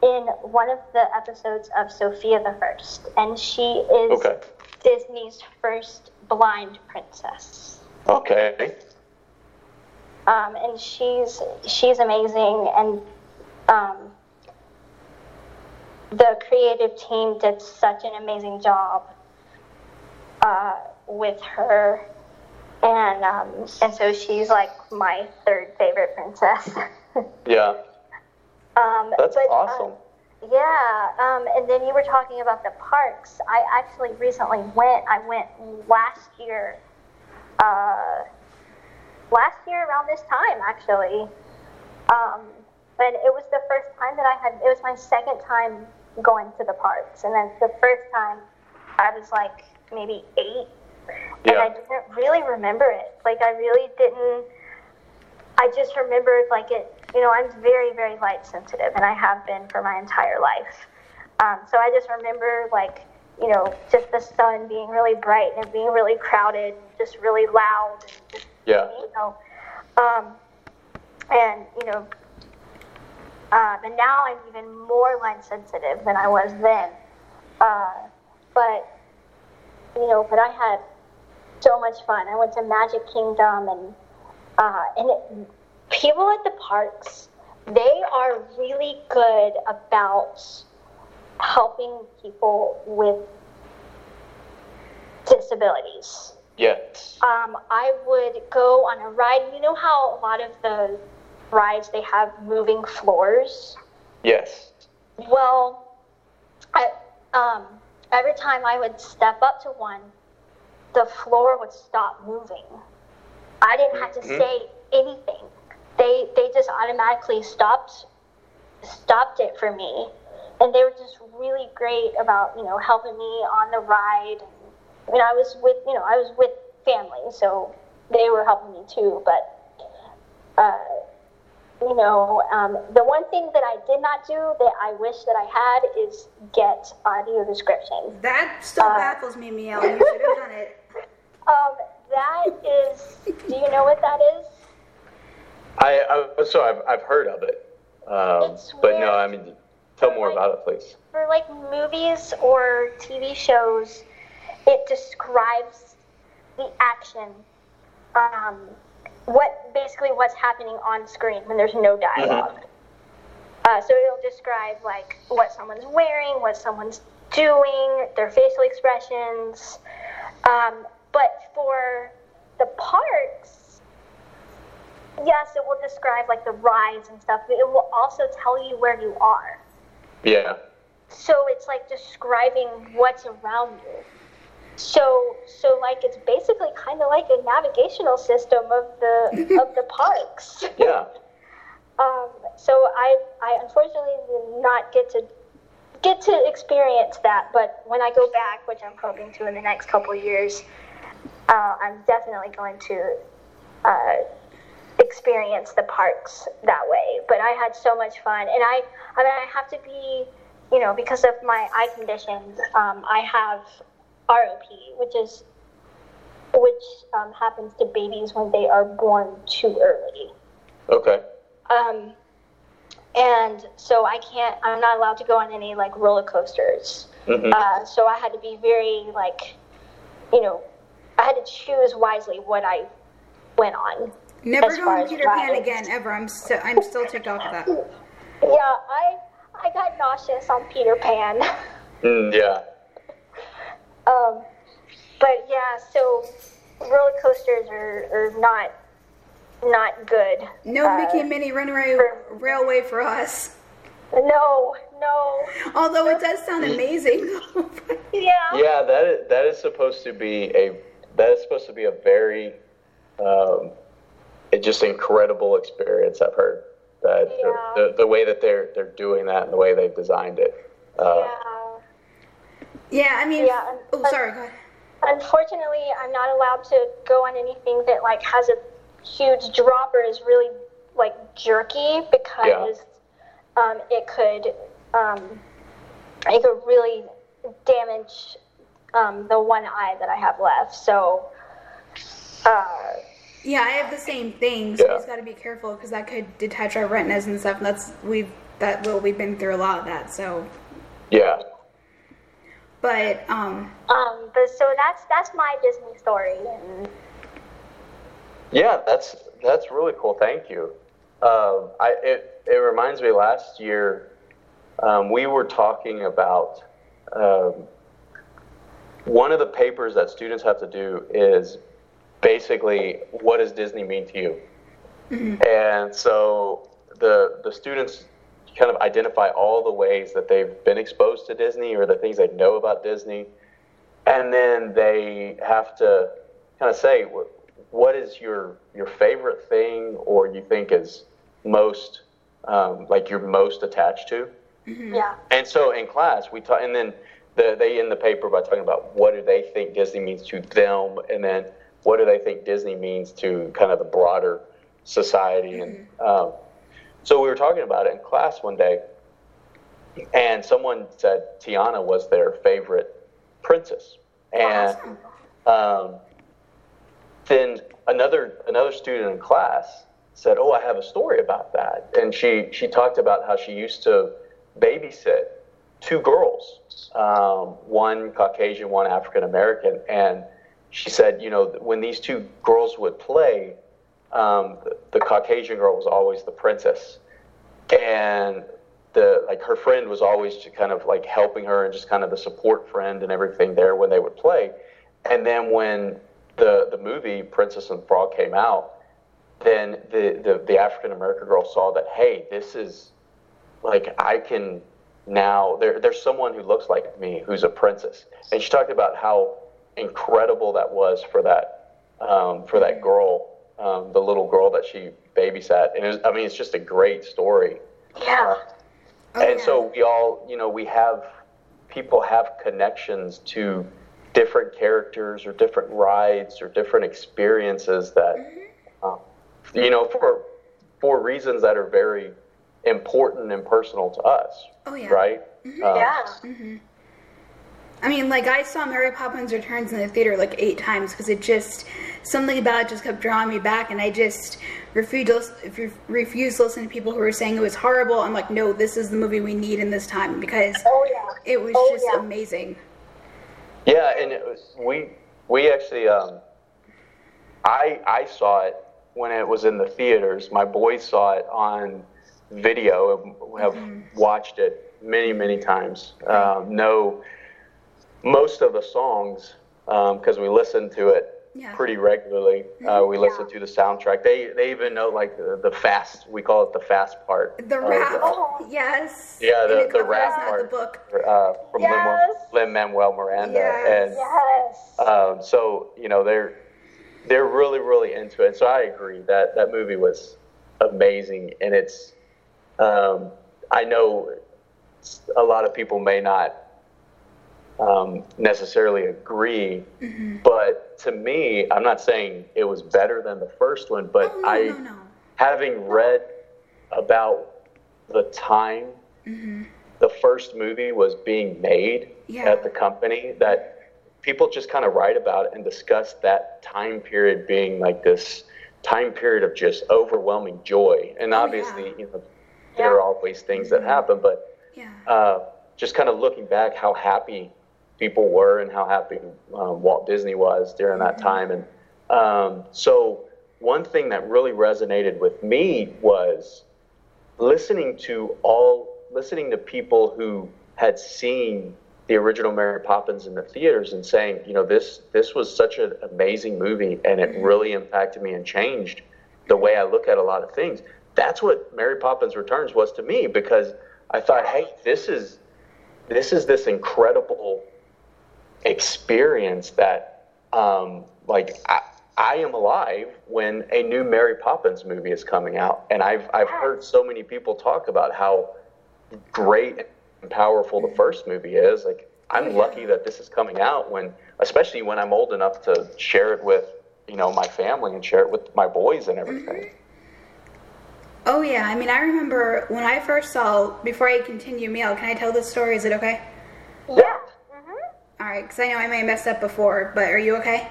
in one of the episodes of Sofia the First, and she is okay. Disney's first blind princess. Okay. Um, and she's she's amazing, and um, the creative team did such an amazing job uh, with her, and um, and so she's like my third favorite princess. yeah. Um, That's but, awesome. Um, yeah, um, and then you were talking about the parks. I actually recently went. I went last year uh, last year around this time, actually. Um, and it was the first time that I had, it was my second time going to the parks. And then the first time I was like maybe eight. And Yeah. I didn't really remember it. Like, I really didn't, I just remembered like it, you know, I'm very, very light sensitive and I have been for my entire life. Um, so I just remember like, you know, just the sun being really bright and being really crowded, just really loud, and just, Yeah. you know, um, and you know, um, and now I'm even more light sensitive than I was then. Uh, but you know, but I had so much fun. I went to Magic Kingdom and uh, and it, people at the parks, they are really good about helping people with disabilities. Yes. Um, I would go on a ride. You know how a lot of the rides they have moving floors. Yes. Well, I, um, every time I would step up to one, the floor would stop moving. I didn't have to Mhm. say anything. They they just automatically stopped stopped it for me, and they were just really great about you know helping me on the ride. I mean, I was with you know I was with family, so they were helping me too. But uh, you know, um, the one thing that I did not do that I wish that I had is get audio description. That still Uh, baffles me, Miel. You should have done it. Um, that is, do you know what that is? I, I so I've, I've heard of it, um, It's but no. I mean, tell more about it, please. For like movies or TV shows, it describes the action, um, what basically what's happening on screen when there's no dialog Uh, so it'll describe like what someone's wearing, what someone's doing, their facial expressions. Um, but for the parks, yes, it will describe like the rides and stuff, but it will also tell you where you are. Yeah. So it's like describing what's around you. So so like it's basically kind of like a navigational system of the of the parks. Yeah. Um, so I I unfortunately did not get to get to experience that, but when I go back, which I'm hoping to in the next couple of years, uh, I'm definitely going to uh, experience the parks that way. But I had so much fun, and I I mean I have to be you know because of my eye conditions, um, I have ROP, which is which um, happens to babies when they are born too early. Okay. Um, and so I can't, I'm not allowed to go on any like roller coasters. hmm Uh, so I had to be very like, you know, I had to choose wisely what I went on. Never as go far on as Peter Pan rides. again ever. I'm still I'm still ticked off of that. Yeah, I I got nauseous on Peter Pan. Mm, yeah. um, but yeah, so roller coasters are, are not not good. No Uh, Mickey and Minnie Runaway for- Railway for us. No, no. Although it does sound amazing. Yeah. Yeah, that is, that is supposed to be a that is supposed to be a very um, just incredible experience. I've heard that the- Yeah. the, the way that they're they're doing that and the way they've designed it. Uh, Yeah. yeah, I mean, Yeah, oh, but- sorry, go ahead. Unfortunately, I'm not allowed to go on anything that like has a huge drop or is really like jerky because um, it could um, it could really damage um, the one eye that I have left. So. Uh, Yeah, I have the same thing, so Yeah. we just got to be careful because that could detach our retinas and stuff. And that's we've that well we've been through a lot of that. So, yeah. but um, um, but so that's that's my Disney story. And, Yeah, that's that's really cool. Thank you. Um, I it it reminds me last year um, we were talking about um, one of the papers that students have to do is basically what does Disney mean to you, and so the the students kind of identify all the ways that they've been exposed to Disney or the things they know about Disney, and then they have to kind of say what is your your favorite thing, or you think is most um, like you're most attached to? Yeah. And so in class, we talk, and then the, they end the paper by talking about what do they think Disney means to them, and then what do they think Disney means to kind of the broader society. And um, so we were talking about it in class one day, and someone said Tiana was their favorite princess, and um, then another another student in class said, "Oh, I have a story about that," and she she talked about how she used to babysit two girls, um, one Caucasian, one African American, and she said, you know, when these two girls would play, um, the, the Caucasian girl was always the princess, and the like her friend was always just kind of like helping her and just kind of the support friend and everything there when they would play, and then when the the movie Princess and Frog came out, then the the, the African American girl saw that hey, this is like I can now there there's someone who looks like me who's a princess, and she talked about how incredible that was for that um, for that girl, um, the little girl that she babysat, and was, I mean it's just a great story. Yeah. Oh, and so we all, you know, we have people have connections to different characters or different rides or different experiences that, Mm-hmm. uh, you know, for for reasons that are very important and personal to us, Oh yeah. right? Um, Yeah. I mean, like I saw Mary Poppins Returns in the theater like eight times because it just something about it just kept drawing me back, and I just refused to, lis- refused to listen to people who were saying it was horrible. I'm like, no, this is the movie we need in this time because Oh yeah. it was Oh, just yeah. amazing. Yeah, and it was, we we actually um, I I saw it when it was in the theaters. My boys saw it on video and have watched it many many times. Um, know most of the songs because we listen to it Yeah. pretty regularly. Uh, we listen to the soundtrack. They they even know like the, the fast. We call it the fast part. The rap, Oh. yes. Yeah, the, the rap part the book. uh, from Yes. Lin Manuel Miranda, Yes. and Yes. um, so you know they're they're really really into it. So I agree that that movie was amazing, and it's um, I know a lot of people may not um, necessarily agree, but to me, I'm not saying it was better than the first one, but Oh, no, I no, no. having read about the time the first movie was being made Yeah. at the company that people just kind of write about it and discuss that time period being like this time period of just overwhelming joy and Oh, obviously yeah. you know there are always things that happen but Yeah. uh, just kind of looking back how happy people were and how happy um, Walt Disney was during that time. And um, so, one thing that really resonated with me was listening to all, listening to people who had seen the original Mary Poppins in the theaters and saying, you know, this this was such an amazing movie and it really impacted me and changed the way I look at a lot of things. That's what Mary Poppins Returns was to me because I thought, hey, this is this is this incredible experience that um, like I, I am alive when a new Mary Poppins movie is coming out, and I've I've heard so many people talk about how great and powerful the first movie is. Like I'm lucky that this is coming out when, especially when I'm old enough to share it with you know my family and share it with my boys and everything. Oh yeah. I mean, I remember when I first saw. Before I continue, Meal, can I tell this story? Is it okay? Yeah. hmm All right, because I know I may have messed up before, but are you okay?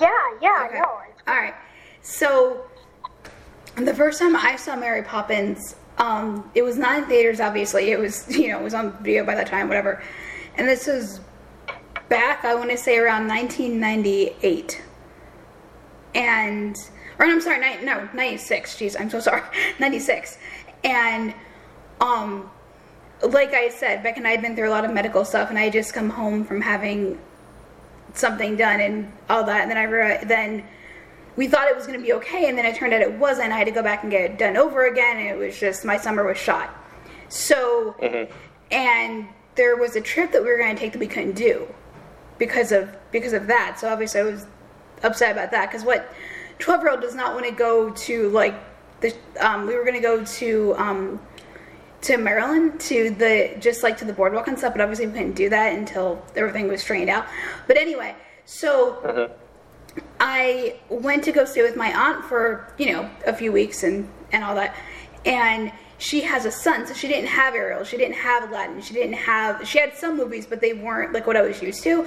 Yeah. Yeah. Okay. No. All right. So, the first time I saw Mary Poppins, um, it was not in theaters. Obviously, it was you know it was on video by that time, whatever. And this was back, I want to say around 1998. And or I'm sorry, ni- no, 96. Jeez, I'm so sorry, 96. And um, like I said, Beck and I had been through a lot of medical stuff, and I had just come home from having something done and all that. And then I re- then we thought it was going to be okay, and then it turned out it wasn't. I had to go back and get it done over again. And it was just my summer was shot. So, and there was a trip that we were going to take that we couldn't do because of because of that. So obviously I was upset about that because what 12 year old does not want to go to like the um, we were going to go to um, to Maryland to the just like to the boardwalk and stuff, but obviously we couldn't do that until everything was straightened out. But anyway, so I went to go stay with my aunt for you know a few weeks and and all that, and she has a son, so she didn't have Ariel, she didn't have Aladdin, she didn't have she had some movies, but they weren't like what I was used to.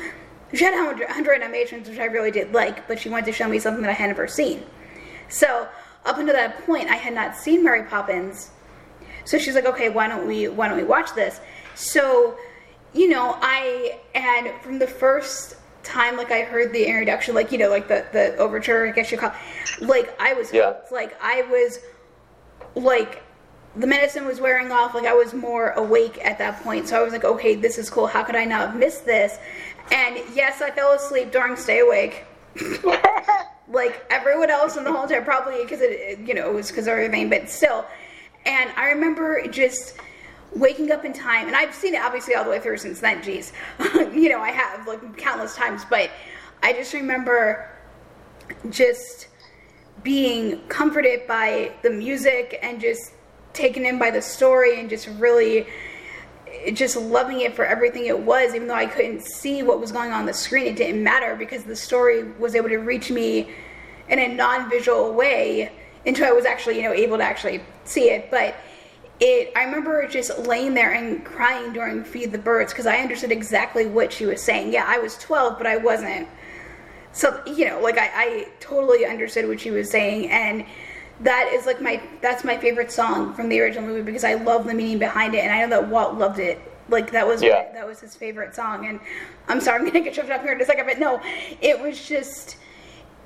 She had 100, 100 animations, which I really did like, but she wanted to show me something that I had never seen. So up until that point, I had not seen Mary Poppins. So she's like, okay, why don't we why don't we watch this? So, you know, I and from the first time like I heard the introduction, like you know, like the the overture, I guess you call, like I was Yeah. hooked. Like I was like the medicine was wearing off like i was more awake at that point so i was like okay this is cool how could i not have missed this and yes i fell asleep during stay awake. Like everyone else in the whole time probably because it you know it was because of everything but still. And i remember just waking up in time and i've seen it obviously all the way through since then geez. You know i have like countless times but i just remember just being comforted by the music and just taken in by the story and just really just loving it for everything it was even though i couldn't see what was going on the screen it didn't matter because the story was able to reach me in a non-visual way until i was actually you know able to actually see it. But it i remember just laying there and crying during feed the birds because i understood exactly what she was saying. Yeah i was 12 but i wasn't. So you know like I, I totally understood what she was saying and that is like my that's my favorite song from the original movie because i love the meaning behind it and i know that walt loved it. Like that was Yeah. that was his favorite song and i'm sorry i'm gonna get tripped up here in a second but no it was just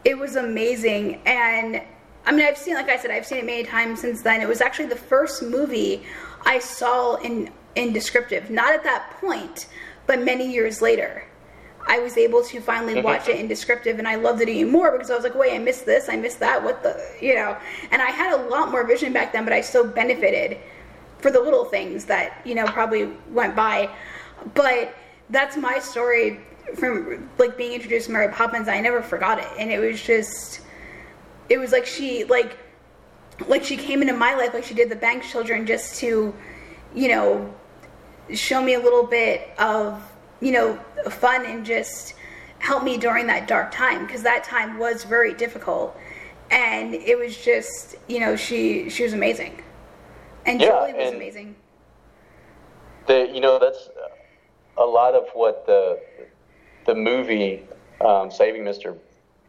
it was amazing and i mean i've seen like i said i've seen it many times since then. It was actually the first movie i saw in in descriptive. Not at that point but many years later I was able to finally mm-hmm. watch it in descriptive and I loved it even more because I was like, wait, I missed this, I missed that, what the, you know. And I had a lot more vision back then, but I still benefited for the little things that, you know, probably went by. But that's my story from like being introduced to Mary Poppins. I never forgot it. And it was just, it was like she, like, like she came into my life like she did the Banks children just to, you know, show me a little bit of you know fun and just help me during that dark time because that time was very difficult and it was just you know she she was amazing and Yeah, Julie was and- amazing the you know that's a lot of what the the movie um, Saving Mr.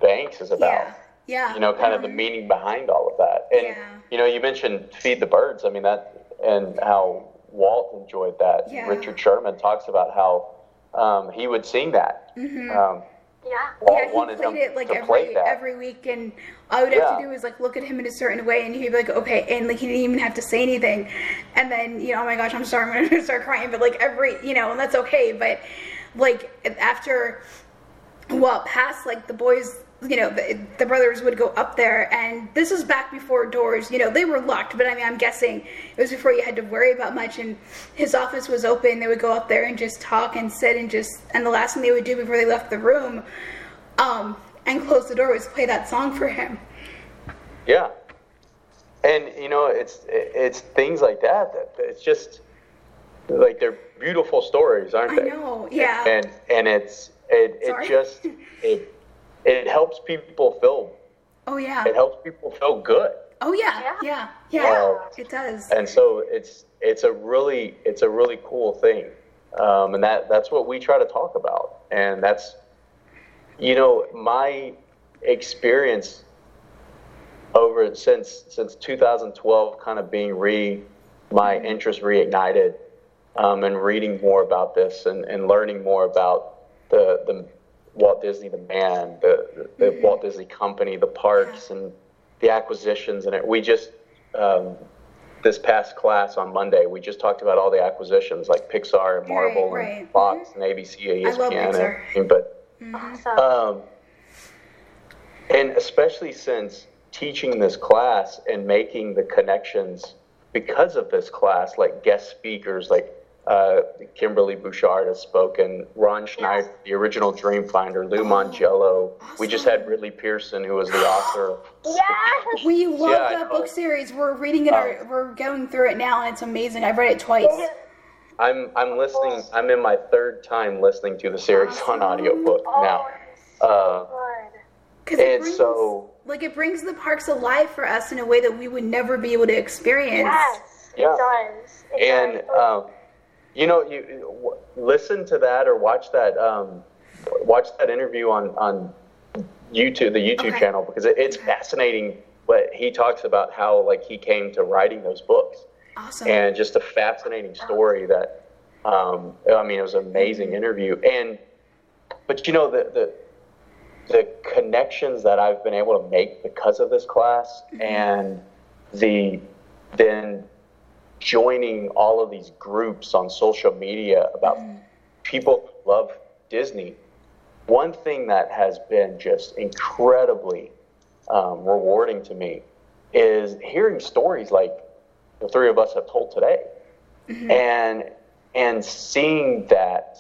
Banks is about. yeah yeah You know, kind of the Mhm. meaning behind all of that. And Yeah. you know, you mentioned Feed the Birds. I mean that, and how Walt enjoyed that. Yeah. Richard Sherman talks about how um, he would sing that. Mhm. Um, Yeah. Yeah, he wanted played it like every every week, and all I would have Yeah. to do is like look at him in a certain way, and he'd be like, "Okay," and like he didn't even have to say anything, and then you know, oh my gosh, I'm sorry, I'm gonna start crying, but like every, you know, and that's okay, but like after Walt passed, like the boys, you know, the, the brothers would go up there, and this was back before doors, you know, they were locked, but I mean, I'm guessing it was before you had to worry about much, and his office was open. They would go up there and just talk and sit and just, and the last thing they would do before they left the room, um, and close the door was play that song for him. Yeah, and you know, it's it's things like that that it's just like they're beautiful stories, aren't I they? I know, yeah. And and it's it Sorry. it just it it helps people feel Oh yeah. it helps people feel good. Oh yeah. Yeah. Yeah. Yeah. Yeah. It does. and so it's it's a really it's a really cool thing um, and that that's what we try to talk about and that's you know my experience over since since 2012 kind of being re my interest reignited um, and reading more about this and, and learning more about the the Walt Disney the man the the, the Walt Disney company the parks and the acquisitions and it we just um, this past class on Monday, we just talked about all the acquisitions like Pixar and Marvel Right, and right. Fox and ABC and I love ESPN. and Pixar. everything. But um, and especially since teaching this class and making the connections because of this class, like guest speakers, like Uh, Kimberly Bouchard has spoken. Ron Schneider, the original Dreamfinder. Lou Mongello. We just had Ridley Pearson, who was the author. Yes. We love Yeah, that book series. We're reading it. Our, we're going through it now, and it's amazing. I've read it twice. I'm I'm listening. I'm in my third time listening to the series on audiobook now. Oh, Uh, good. Because it And brings, so- like, it brings the parks alive for us in a way that we would never be able to experience. Yes, Yeah. it does. It and does. um, you know, you w- listen to that or watch that um, watch that interview on on YouTube, the YouTube Okay. channel, because it, it's fascinating. What he talks about how like he came to writing those books, Awesome. and just a fascinating story that um, I mean, it was an amazing interview. And but you know the the the connections that I've been able to make because of this class and the then joining all of these groups on social media about people who love Disney. One thing that has been just incredibly um, rewarding to me is hearing stories like the three of us have told today, and and seeing that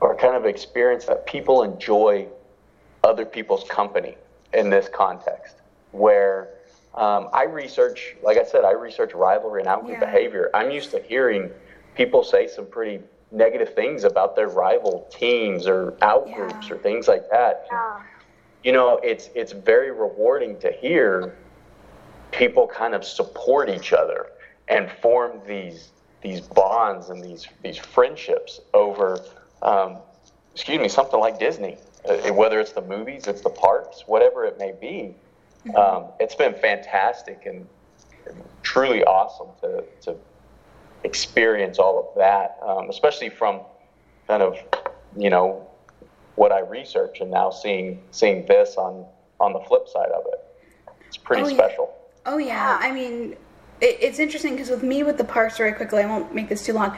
or kind of experience that people enjoy other people's company in this context where um, I research, like I said, I research rivalry and outgroup Yeah. behavior. I'm used to hearing people say some pretty negative things about their rival teams or outgroups Yeah. or things like that. Yeah. You know, it's it's very rewarding to hear people kind of support each other and form these these bonds and these these friendships over, um, excuse me, something like Disney. Uh, whether it's the movies, it's the parks, whatever it may be, um, it's been fantastic and truly awesome to to experience all of that, um, especially from kind of you know what I research and now seeing seeing this on on the flip side of it. It's pretty Oh, yeah. special. Oh yeah, I mean, it, it's interesting because with me with the parks, very quickly, I won't make this too long,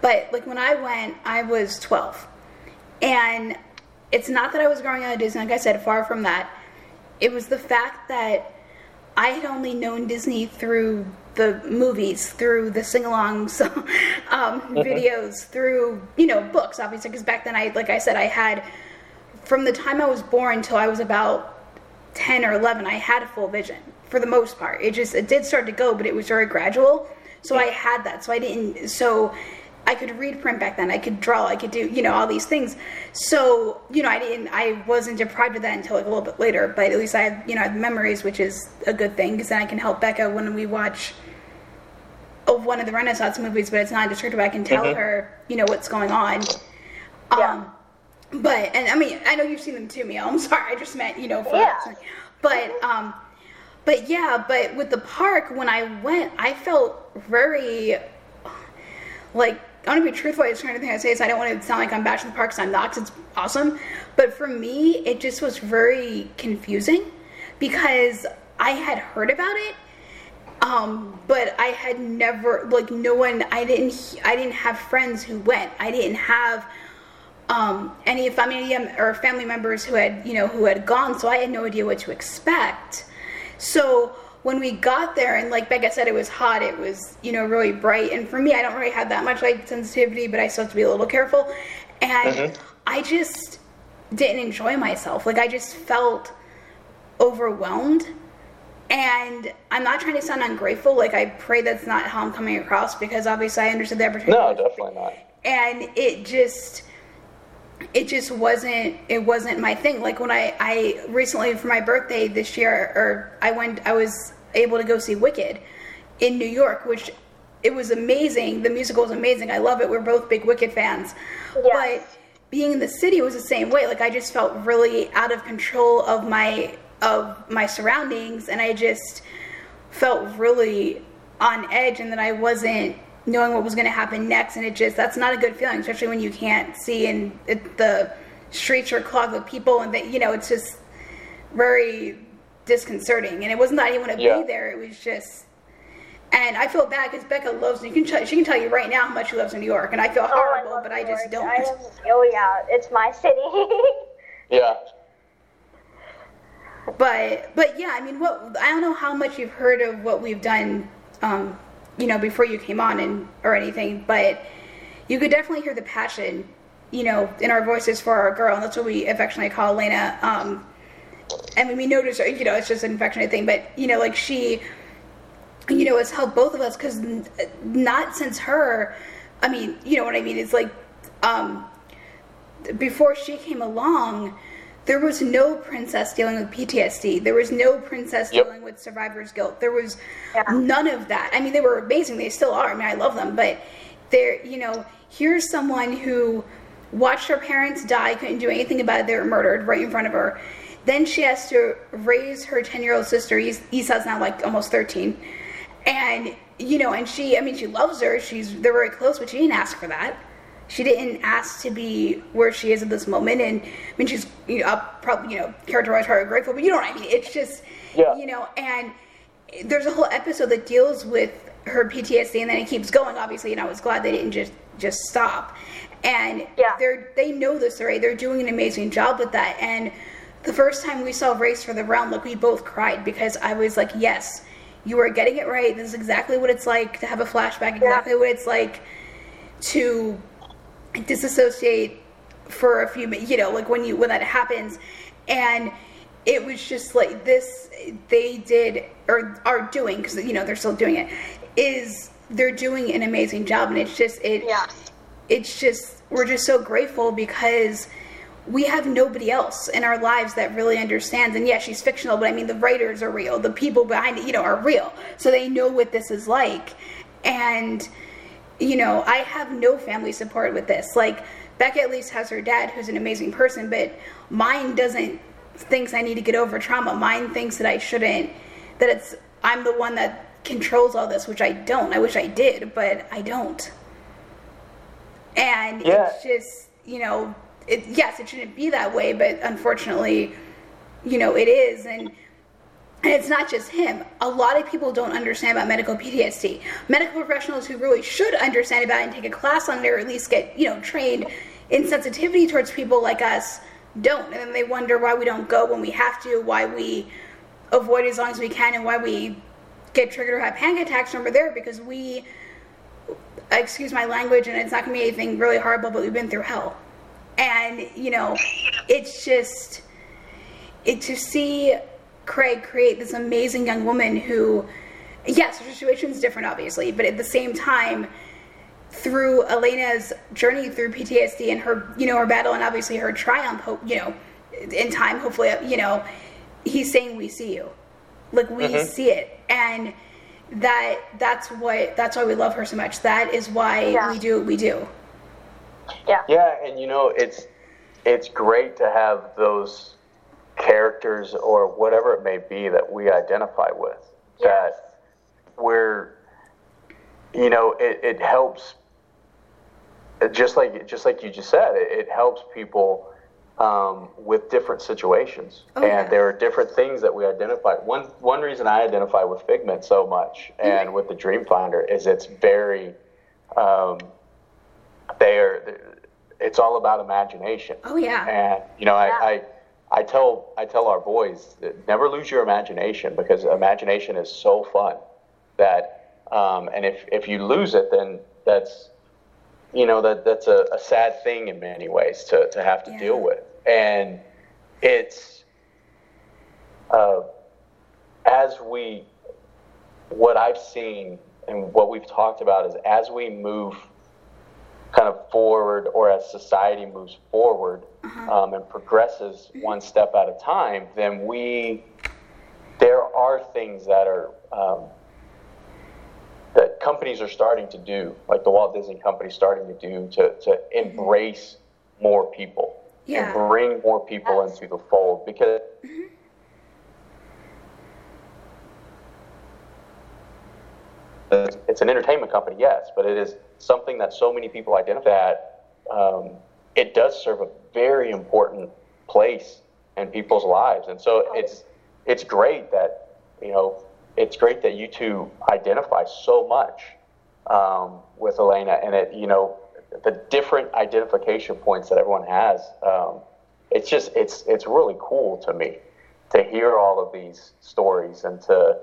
but like when I went, I was 12, and it's not that I was growing out of Disney. Like I said, far from that. It was the fact that I had only known Disney through the movies, through the sing-alongs, um, videos, through you know books, obviously. Because back then, I like I said, I had from the time I was born till I was about 10 or 11 i had a full vision for the most part. It just it did start to go but it was very gradual. So i had that. So i didn't so i could read print back then. I could draw. I could do you know all these things. So you know i didn't i wasn't deprived of that until like a little bit later. But at least i have you know I have memories which is a good thing because then i can help becca when we watch of one of the renaissance movies but it's not descriptive i can tell her you know what's going on. Yeah. um but and I mean I know you've seen them too, Mia. I'm sorry, I just meant you know for Yeah. but um but yeah, but with the park when I went, I felt very like I want to be truthful. I was trying to I say this. I don't want to sound like I'm bashing the park 'cause I'm not. it's awesome, but for me, it just was very confusing because I had heard about it, um, but I had never like no one. I didn't. I didn't have friends who went. I didn't have um, any family or family members who had you know who had gone, so I had no idea what to expect. So when we got there, and like Becca said, it was hot. It was you know really bright, and for me, I don't really have that much light sensitivity, but I still have to be a little careful. And mm-hmm. I just didn't enjoy myself. Like I just felt overwhelmed. And I'm not trying to sound ungrateful. Like I pray that's not how I'm coming across because obviously I understood the opportunity No, definitely not. and it just it just wasn't it wasn't my thing. Like when i i recently for my birthday this year or i went i was able to go see wicked in new york which it was amazing. The musical was amazing. I love it. We're both big wicked fans. Yes. but being in the city was the same way. Like i just felt really out of control of my of my surroundings and i just felt really on edge and that I wasn't knowing what was going to happen next and it just that's not a good feeling especially when you can't see and it, the streets are clogged with people and that you know it's just very disconcerting and it wasn't that I didn't want to Yeah. be there it was just and I feel bad because Becca loves you can tell, she can tell you right now how much she loves New York and I feel Oh, I horrible but I just don't I am, oh yeah, it's my city. Yeah. but but yeah i mean what i don't know how much you've heard of what we've done um you know, before you came on and or anything, but you could definitely hear the passion, you know, in our voices for our girl, and that's what we affectionately call Elena. Um, and we notice, you know, it's just an affectionate thing, but you know, like she, you know, has helped both of us because not since her, I mean, you know what I mean? It's like, um, before she came along, there was no princess dealing with PTSD. There was no princess Yep. dealing with survivor's guilt. There was Yeah. none of that. I mean, they were amazing. They still are. I mean, I love them. But they're, you know, here's someone who watched her parents die, couldn't do anything about it. They were murdered right in front of her. Then she has to raise her 10 year old sister. Is- Isa's now like almost 13. And, you know, and she, I mean, she loves her. She's, they're very close, but she didn't ask for that she didn't ask to be where she is at this moment and i mean she's you know I'll probably you know characterize her as grateful but you know what i mean. It's just Yeah. you know and there's a whole episode that deals with her ptsd and then it keeps going obviously and i was glad they didn't just just stop. And Yeah. they're they know this already. They're doing an amazing job with that. And the first time we saw race for the realm like we both cried because i was like yes you are getting it right. This is exactly what it's like to have a flashback exactly what it's like to disassociate for a few minutes, you know, like when you when that happens, and it was just like this. They did or are doing because you know they're still doing it. Is they're doing an amazing job, and it's just it. Yeah. It's just we're just so grateful because we have nobody else in our lives that really understands. And yeah, she's fictional, but I mean the writers are real. The people behind it, you know, are real, so they know what this is like, and you know, I have no family support with this. Like, Becca at least has her dad, who's an amazing person, but mine doesn't thinks I need to get over trauma. Mine thinks that I shouldn't. That it's I'm the one that controls all this, which I don't. I wish I did, but I don't. And Yeah. it's just, you know, it, yes, it shouldn't be that way, but unfortunately, you know, it is. And and it's not just him. A lot of people don't understand about medical PTSD. Medical professionals who really should understand about it and take a class on it or at least get, you know, trained in sensitivity towards people like us don't. And then they wonder why we don't go when we have to, why we avoid as long as we can, and why we get triggered or have panic attacks when we're there because we, excuse my language, and it's not going to be anything really horrible, but we've been through hell. And, you know, it's just, it to see Craig create this amazing young woman who, yes, her situation is different, obviously, but at the same time, through Elena's journey through PTSD and her, you know, her battle and obviously her triumph, hope, you know, in time, hopefully, you know, he's saying we see you, like we mm-hmm. see it, and that that's what that's why we love her so much. That is why Yeah. we do what we do. Yeah. Yeah, and you know, it's it's great to have those characters or whatever it may be that we identify with. Yes. That we're you know, it, it helps just like just like you just said, it, it helps people um, with different situations, Oh, and yeah. there are different things that we identify. One one reason I identify with Figment so much and with the Dreamfinder is it's very um, they're it's all about imagination. Oh yeah, And you know, Yeah. I, I I tell I tell our boys that never lose your imagination because imagination is so fun that um, and if if you lose it, then that's you know that that's a, a sad thing in many ways to to have to Yeah. deal with. And it's uh, as we what I've seen and what we've talked about is as we move kind of forward or as society moves forward um, and progresses one step at a time, then we there are things that are um, that companies are starting to do, like the Walt Disney Company starting to do to, to embrace more people Yeah. and bring more people Yes. into the fold because it's an entertainment company, yes, but it is something that so many people identify that um, it does serve a very important place in people's lives, and so it's it's great that you know it's great that you two identify so much um, with Elena, and it you know the different identification points that everyone has. Um, it's just it's it's really cool to me to hear all of these stories and to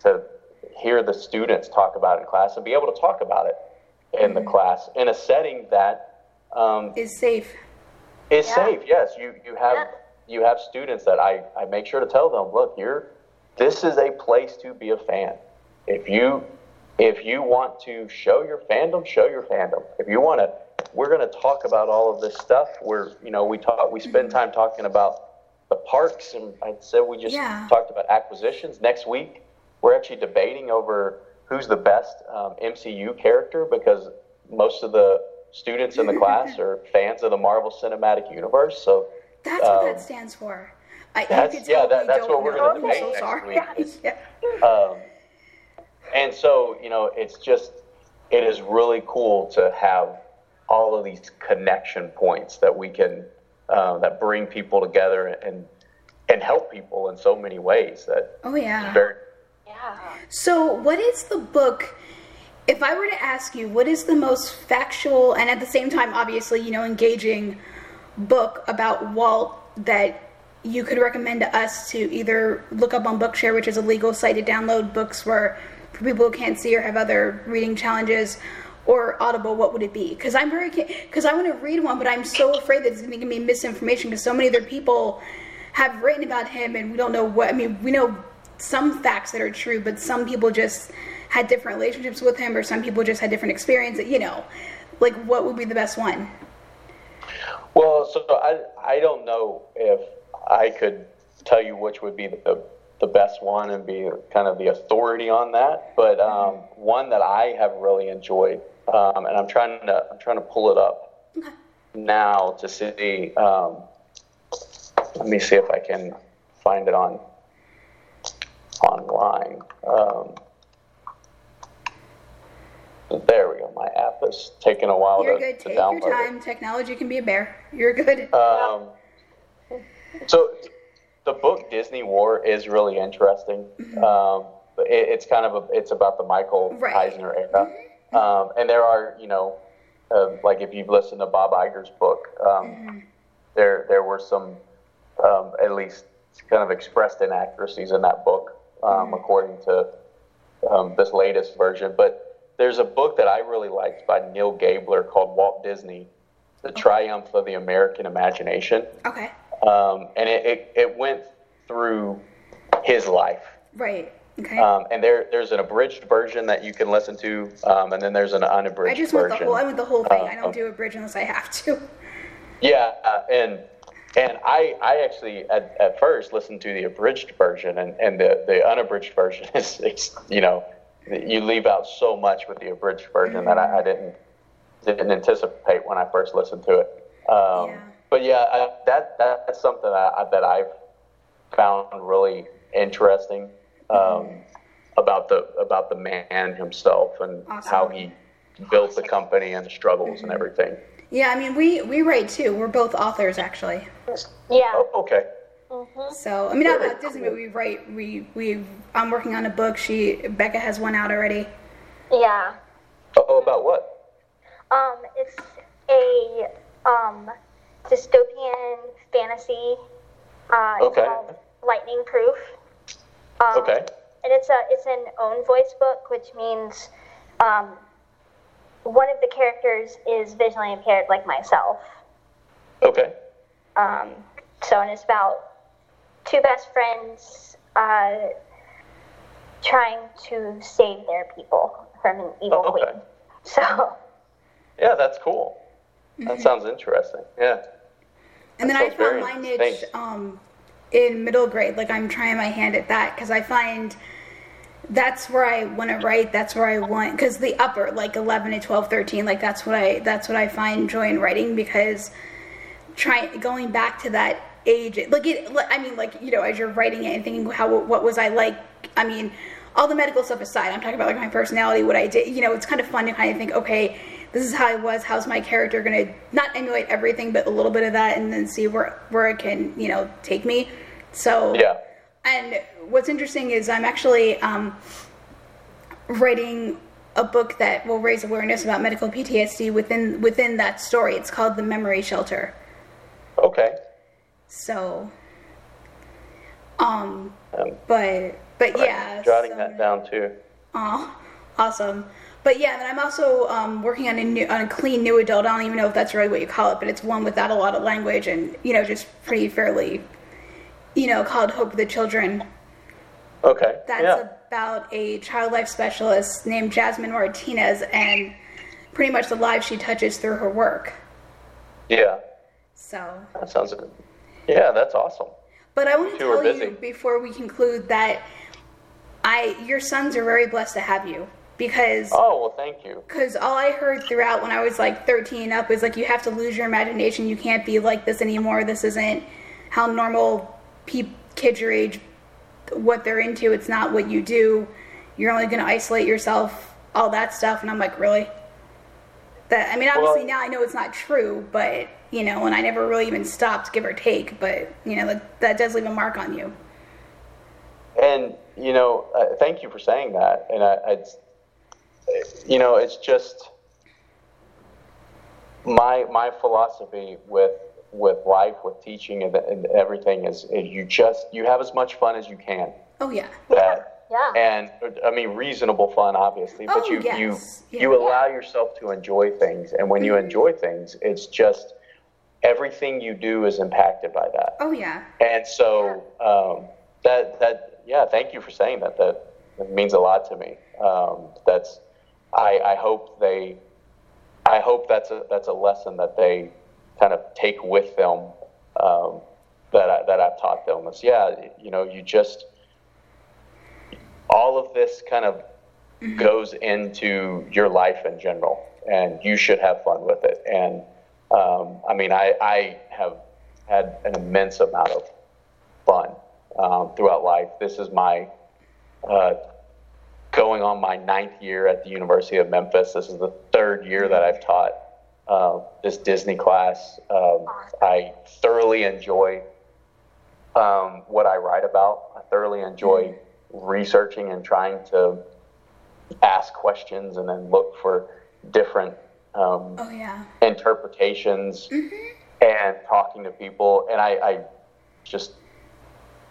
to hear the students talk about it in class and be able to talk about it in the class in a setting that um, Is safe. is Yeah. safe. Yes, you you have Yeah. you have students that I, I make sure to tell them, look, you're this is a place to be a fan. If you if you want to show your fandom, show your fandom. If you want to, we're going to talk about all of this stuff. We're you know we talk we spend time talking about the parks, and I said we just Yeah. talked about acquisitions. Next week, we're actually debating over who's the best um, MCU character because most of the students in the class are fans of the Marvel Cinematic Universe. So That's what Um, that stands for. I, you that's- could yeah, tell that- we that's don't what we're gonna I'm debate so next sorry. week. Yeah. Um, and so, you know, it's just, it is really cool to have all of these connection points that we can, uh, that bring people together and, and help people in so many ways that Oh yeah. very, Yeah. So, what is the book? If I were to ask you, what is the most factual and at the same time, obviously, you know, engaging book about Walt that you could recommend to us to either look up on Bookshare, which is a legal site to download books for, for people who can't see or have other reading challenges, or Audible, what would it be? Because I'm very, because I want to read one, but I'm so afraid that it's going to give me misinformation because so many other people have written about him and we don't know what, I mean, we know some facts that are true, but some people just had different relationships with him, or some people just had different experiences. You know, like what would be the best one? well, so I, I don't know if I could tell you which would be the, the best one and be kind of the authority on that, but um, one that I have really enjoyed, um, and I'm trying to, I'm trying to pull it up Okay. now to see. Um, let me see if I can find it on online. There we go. My app is taking a while to download. You're to, good. to Take download. your it. time. Technology can be a bear. You're good. Um, so the book Disney War is really interesting. Um, it, it's kind of a, it's about the Michael Mm-hmm. Right. Eisner era, um, and there are you know uh, like if you've listened to Bob Iger's book, um, Mm-hmm. there there were some um, at least kind of expressed inaccuracies in that book um, Mm-hmm. according to um, this latest version. But there's a book that I really liked by Neil Gabler called Walt Disney: The Triumph of the American Imagination Okay. um, and it, it, it went through his life. Right. Okay. Um, and there there's an abridged version that you can listen to, um, and then there's an unabridged I just want version. the whole. I want the whole thing. I Um, don't do a bridge unless I have to. Yeah, uh, and and I I actually at, at first listened to the abridged version, and, and the, the unabridged version is it's, you know you leave out so much with the abridged version that I, I didn't didn't anticipate when I first listened to it. Um, Yeah. But yeah, I, that that's something that, I, that I've found really interesting um, about the about the man himself and Awesome. how he built the company and the struggles and everything. Yeah. I mean, we we write too. We're both authors actually. Yeah. Oh, okay. So I mean, not Very about Disney, cool. but we write. We we. I'm working on a book. She Becca has one out already. Yeah. Oh, about what? Um, it's a um, dystopian fantasy. Uh, Okay. called Lightning Proof. Um, Okay. And it's a it's an own voice book, which means um, one of the characters is visually impaired, like myself. Okay. Um, so, and it's about two best friends uh, trying to save their people from an evil Oh, okay. queen. So, Yeah, that's cool. That sounds interesting. Yeah. And then I found my niche um, in middle grade. Like I'm trying my hand at that because I find that's where I want to write. That's where I want because the upper like 11 to 12, 13, like that's what I that's what I find joy in writing because trying going back to that age like it I mean like you know as you're writing it and thinking how what was I like I mean all the medical stuff aside I'm talking about like my personality what I did you know it's kind of fun to kind of think okay this is how I was how's my character gonna not emulate everything but a little bit of that and then see where where it can you know take me so Yeah. and what's interesting is I'm actually um, writing a book that will raise awareness about medical PTSD within within that story. It's called The Memory Shelter. Okay. So, um, Um, but but yeah, jotting so- that down too. Oh, awesome. But yeah, then I'm also um, working on a new, on a clean new adult. I don't even know if that's really what you call it, but it's one without a lot of language and you know just pretty fairly, you know, called Hope of the Children. Okay. That's yeah. about a child life specialist named Jasmine Martinez and pretty much the lives she touches through her work. yeah. So, That sounds. Yeah, that's awesome. but I want to tell you before we conclude that I your sons are very blessed to have you because Oh well, thank you. Because all I heard throughout when I was like 13 and up was like, you have to lose your imagination. You can't be like this anymore. This isn't how normal pe- kids your age, what they're into. It's not what you do. You're only going to isolate yourself, all that stuff. And I'm like, really? That I mean, obviously Well- now I know it's not true, but you know, and I never really even stopped, give or take. But you know, that, that does leave a mark on you. And you know, uh, thank you for saying that. And I, I, you know, it's just my my philosophy with with life, with teaching, and, and everything is, is you just you have as much fun as you can. Oh yeah. That, Yeah. and I mean reasonable fun, obviously, but Oh, you yes. you Yeah. you allow yourself to enjoy things, and when you Mm-hmm. enjoy things, it's just everything you do is impacted by that. Oh yeah. And so um, that that yeah, thank you for saying that. That, that means a lot to me. Um, that's I, I hope they I hope that's a that's a lesson that they kind of take with them um, that I, that I've taught them. Is yeah, you know, you just all of this kind of goes into your life in general, and you should have fun with it. And um, I mean, I, I have had an immense amount of fun um, throughout life. This is my uh, going on my ninth year at the University of Memphis. This is the third year that I've taught uh, this Disney class. Um, I thoroughly enjoy um, what I write about. I thoroughly enjoy researching and trying to ask questions and then look for different um, Oh yeah. interpretations and talking to people and I, I just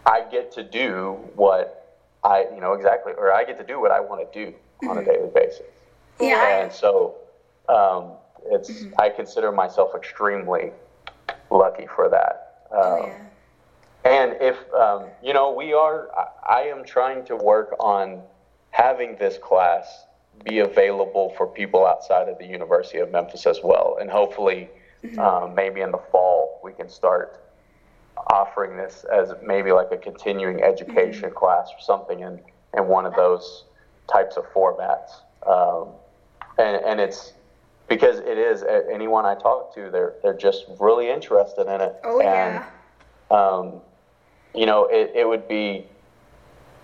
I get to do what I you know exactly or I get to do what I want to do on a daily basis Yeah. and so um, it's I consider myself extremely lucky for that Oh Um, yeah. And if um, you know, we are. I, am trying to work on having this class be available for people outside of the University of Memphis as well, and hopefully, um, maybe in the fall we can start offering this as maybe like a continuing education class or something in in one of those types of formats. Um, and and it's because it is anyone I talk to, they're they're just really interested in it. Oh and, yeah. um, you know, it, it would be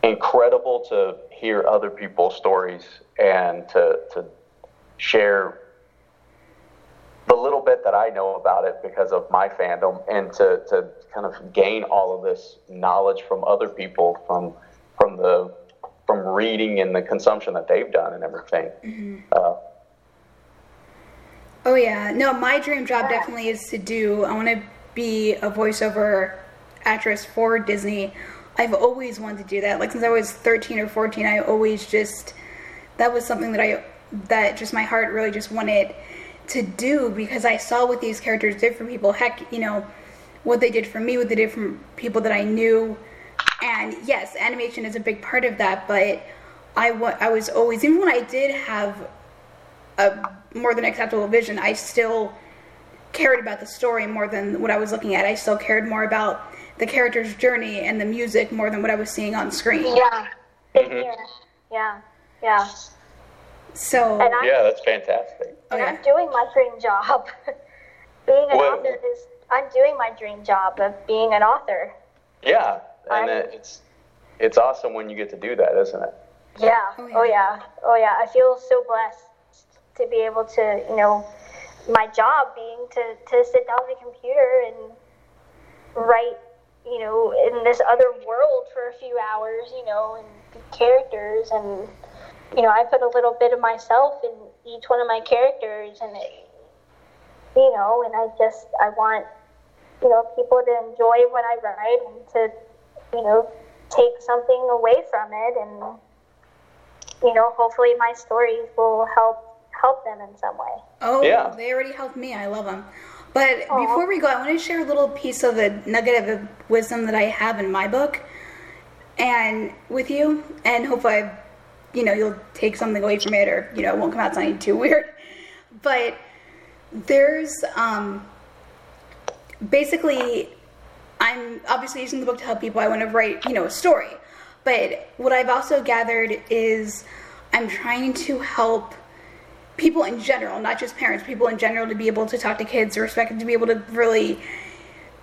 incredible to hear other people's stories and to, to share the little bit that I know about it because of my fandom and to, to kind of gain all of this knowledge from other people from from the from reading and the consumption that they've done and everything. Uh, Oh yeah, no. My dream job definitely is to do. I want to be a voiceover actress for Disney. I've always wanted to do that. Like since I was 13 or 14, I always just that was something that I that just my heart really just wanted to do because I saw what these characters did for people. Heck, you know what they did for me, what they did for people that I knew. And yes, animation is a big part of that. But I wa- I was always even when I did have a more than acceptable vision, I still cared about the story more than what I was looking at. I still cared more about the character's journey and the music more than what I was seeing on screen. Yeah. Same mm-hmm. here. Yeah. Yeah. So, And I yeah, that's fantastic. oh, and yeah. I'm doing my dream job. being an What- author is I'm doing my dream job of being an author. Yeah, and it, it's it's awesome when you get to do that, isn't it? Yeah. Oh, Oh yeah. yeah. Oh yeah. I feel so blessed to be able to, you know, my job being to, to sit down at the computer and write, you know, in this other world for a few hours, you know, and the characters and you know, I put a little bit of myself in each one of my characters and it, you know, and I just I want you know, people to enjoy what I write and to, you know, take something away from it and you know, hopefully my stories will help help them in some way. Oh, Yeah. they already helped me. I love them. But before we go, I want to share a little piece of a nugget of wisdom that I have in my book, and with you, and hopefully, you know, you'll take something away from it, or you know, it won't come out sounding too weird. But there's um, basically, I'm obviously using the book to help people. I want to write, you know, a story. But what I've also gathered is I'm trying to help people in general, not just parents, people in general, to be able to talk to kids, or respect, to be able to really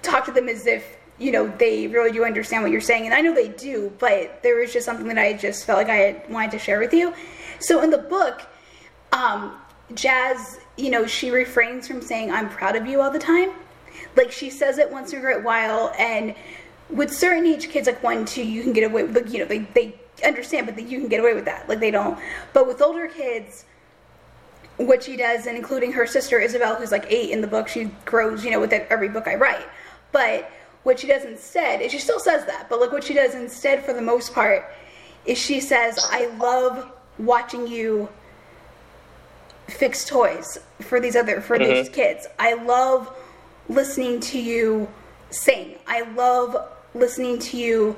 talk to them as if you know they really do understand what you're saying, and I know they do. But there was just something that I just felt like I wanted to share with you. So in the book, um, Jazz, you know, she refrains from saying "I'm proud of you" all the time. Like she says it once in a great while, and with certain age kids, like one, two, you can get away. With, you know, they they understand, but you can get away with that. Like they don't. But with older kids what she does, and including her sister Isabel, who's like eight in the book, she grows, you know, with every book I write. But what she does instead is she still says that, but look what she does instead for the most part is she says, I love watching you fix toys for these other for these mm-hmm. kids. I love listening to you sing. I love listening to you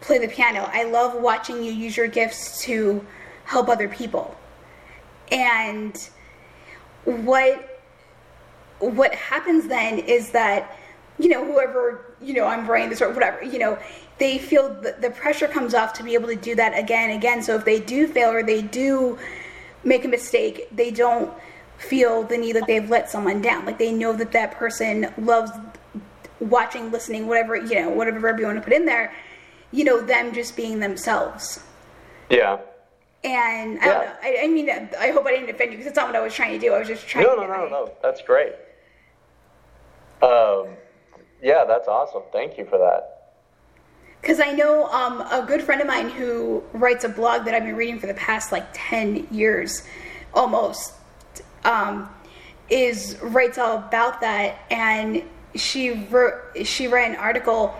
play the piano. I love watching you use your gifts to help other people and what what happens then is that you know whoever you know i'm writing this or whatever you know they feel the, the pressure comes off to be able to do that again and again. So if they do fail or they do make a mistake they don't feel the need that they've let someone down. Like they know that that person loves watching listening whatever you know whatever verb you want to put in there you know them just being themselves. Yeah. And I don't know. I, I mean, I hope I didn't offend you because it's not what I was trying to do. I was just trying. No, to no, no, my- no. That's great. Um, yeah, that's awesome. Thank you for that. Because I know um, a good friend of mine who writes a blog that I've been reading for the past like ten years, almost, um, is writes all about that, and she wrote she wrote an article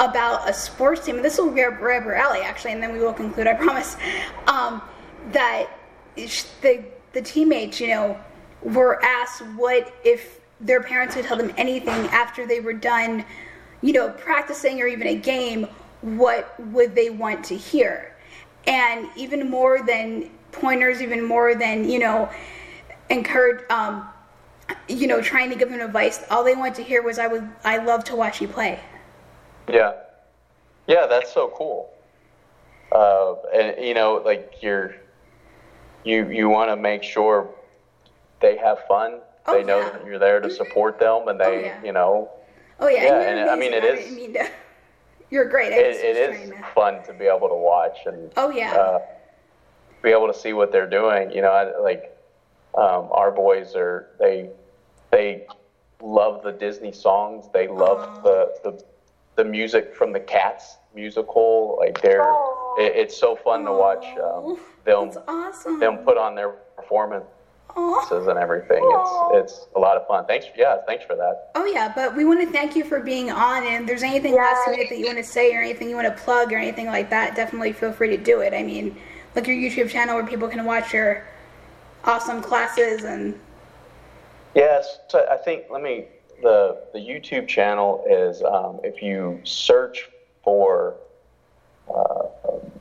about a sports team. This will be our right alley actually, and then we will conclude. I promise. Um, that the the teammates, you know, were asked what if their parents would tell them anything after they were done you know, practicing or even a game, what would they want to hear? And even more than pointers, even more than, you know, encourage, um, you know, trying to give them advice, all they wanted to hear was, I would, I love to watch you play. Yeah. Yeah, that's so cool. Uh, and you know, like you're, you you want to make sure they have fun. Oh, they know yeah. that you're there to support them, and they, yeah. you know, Oh yeah, Yeah, and, and I mean, it is- didn't mean to- you're great. I it, it is to- fun to be able to watch and Oh yeah. uh, be able to see what they're doing. You know, I, like um, our boys are they they love the Disney songs. They love the, the the music from the Cats musical. Like they're it, it's so fun to watch um, them awesome. them put on their performances Aw. and everything. Aw. It's it's a lot of fun. Thanks, yeah, thanks for that. Oh yeah, but we want to thank you for being on. And if there's anything Yeah. last minute that you want to say or anything you want to plug or anything like that, definitely feel free to do it. I mean, like your YouTube channel where people can watch your awesome classes and Yes, so I think let me the the YouTube channel is um, if you search for uh, um,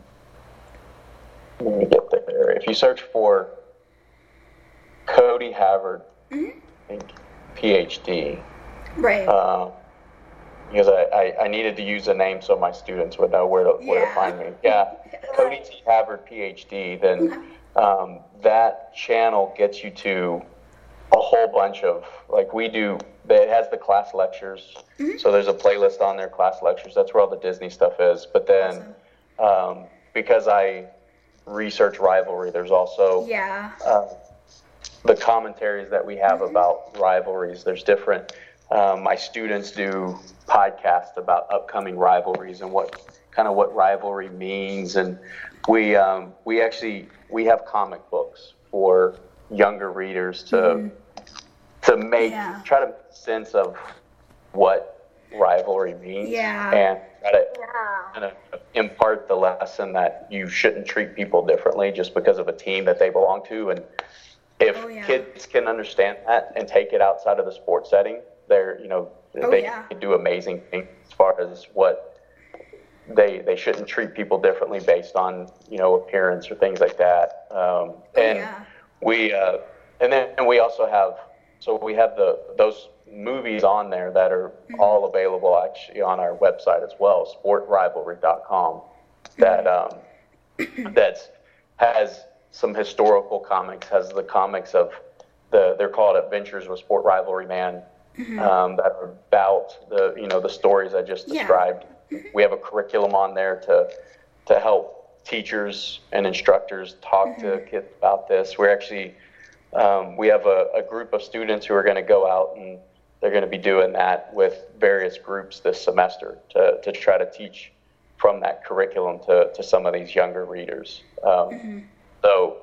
let me get there. If you search for Cody Havard, think PhD, right. uh, because I, I, I needed to use a name so my students would know where to where to find me. Yeah, Cody T Havard PhD. Then um, that channel gets you to a whole bunch of like we do. It has the class lectures, so there's a playlist on there, class lectures. That's where all the Disney stuff is. But then um, because I research rivalry, there's also yeah. uh, the commentaries that we have about rivalries. There's different. Um, my students do podcasts about upcoming rivalries and what kind of what rivalry means, and we um, we actually we have comic books for younger readers to to make Yeah. try to make sense of what rivalry means. Yeah. And try to Yeah. kind of impart the lesson that you shouldn't treat people differently just because of a team that they belong to. And if Oh, yeah. kids can understand that and take it outside of the sports setting, they're, you know, Oh, they yeah. can do amazing things as far as what they they shouldn't treat people differently based on you know appearance or things like that. Um, and Oh, yeah. we uh, and then and we also have so we have the those movies on there that are Mm-hmm. all available actually on our website as well, sportrivalry.com. That um, that's has some historical comics, has the comics of the they're called Adventures with Sport Rivalry Man, um, that are about the you know the stories I just Mm-hmm. Described. We have a curriculum on there to to help teachers and instructors talk to Mm-hmm. kids about this. We're actually um, we have a, a group of students who are going to go out and they're going to be doing that with various groups this semester to, to try to teach from that curriculum to, to some of these younger readers. Um, So,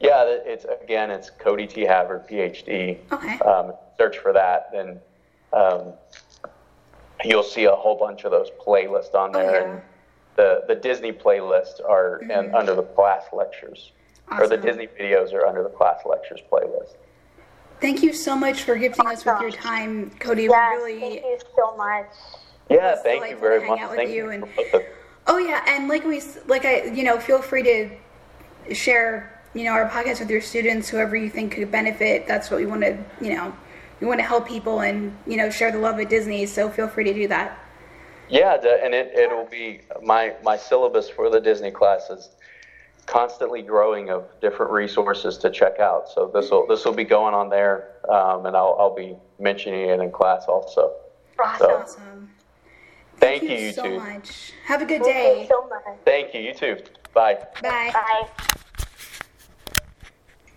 yeah, it's again, it's Cody T. Havard, PhD. Okay. Um, search for that, then um, you'll see a whole bunch of those playlists on Oh, there. yeah. And the, the Disney playlists are in, under the class lectures, or the Disney videos are under the class lectures playlist. Thank you so much for gifting us with your time, Cody. Yes, really thank you so much. Yeah, thank you delightful very much. out with Thank you you and- for Oh yeah, and like we like I you know feel free to share you know our podcast with your students, whoever you think could benefit. That's what we want to you know we want to help people and you know share the love of Disney. So feel free to do that. Yeah, and it, it'll be my, my syllabus for the Disney class is constantly growing of different resources to check out. So this will this will be going on there, um, and I'll, I'll be mentioning it in class also. Awesome. So Awesome. thank, you, so YouTube. much. Have a good Thank you day. so much. Thank you. You too. Bye. Bye. Bye.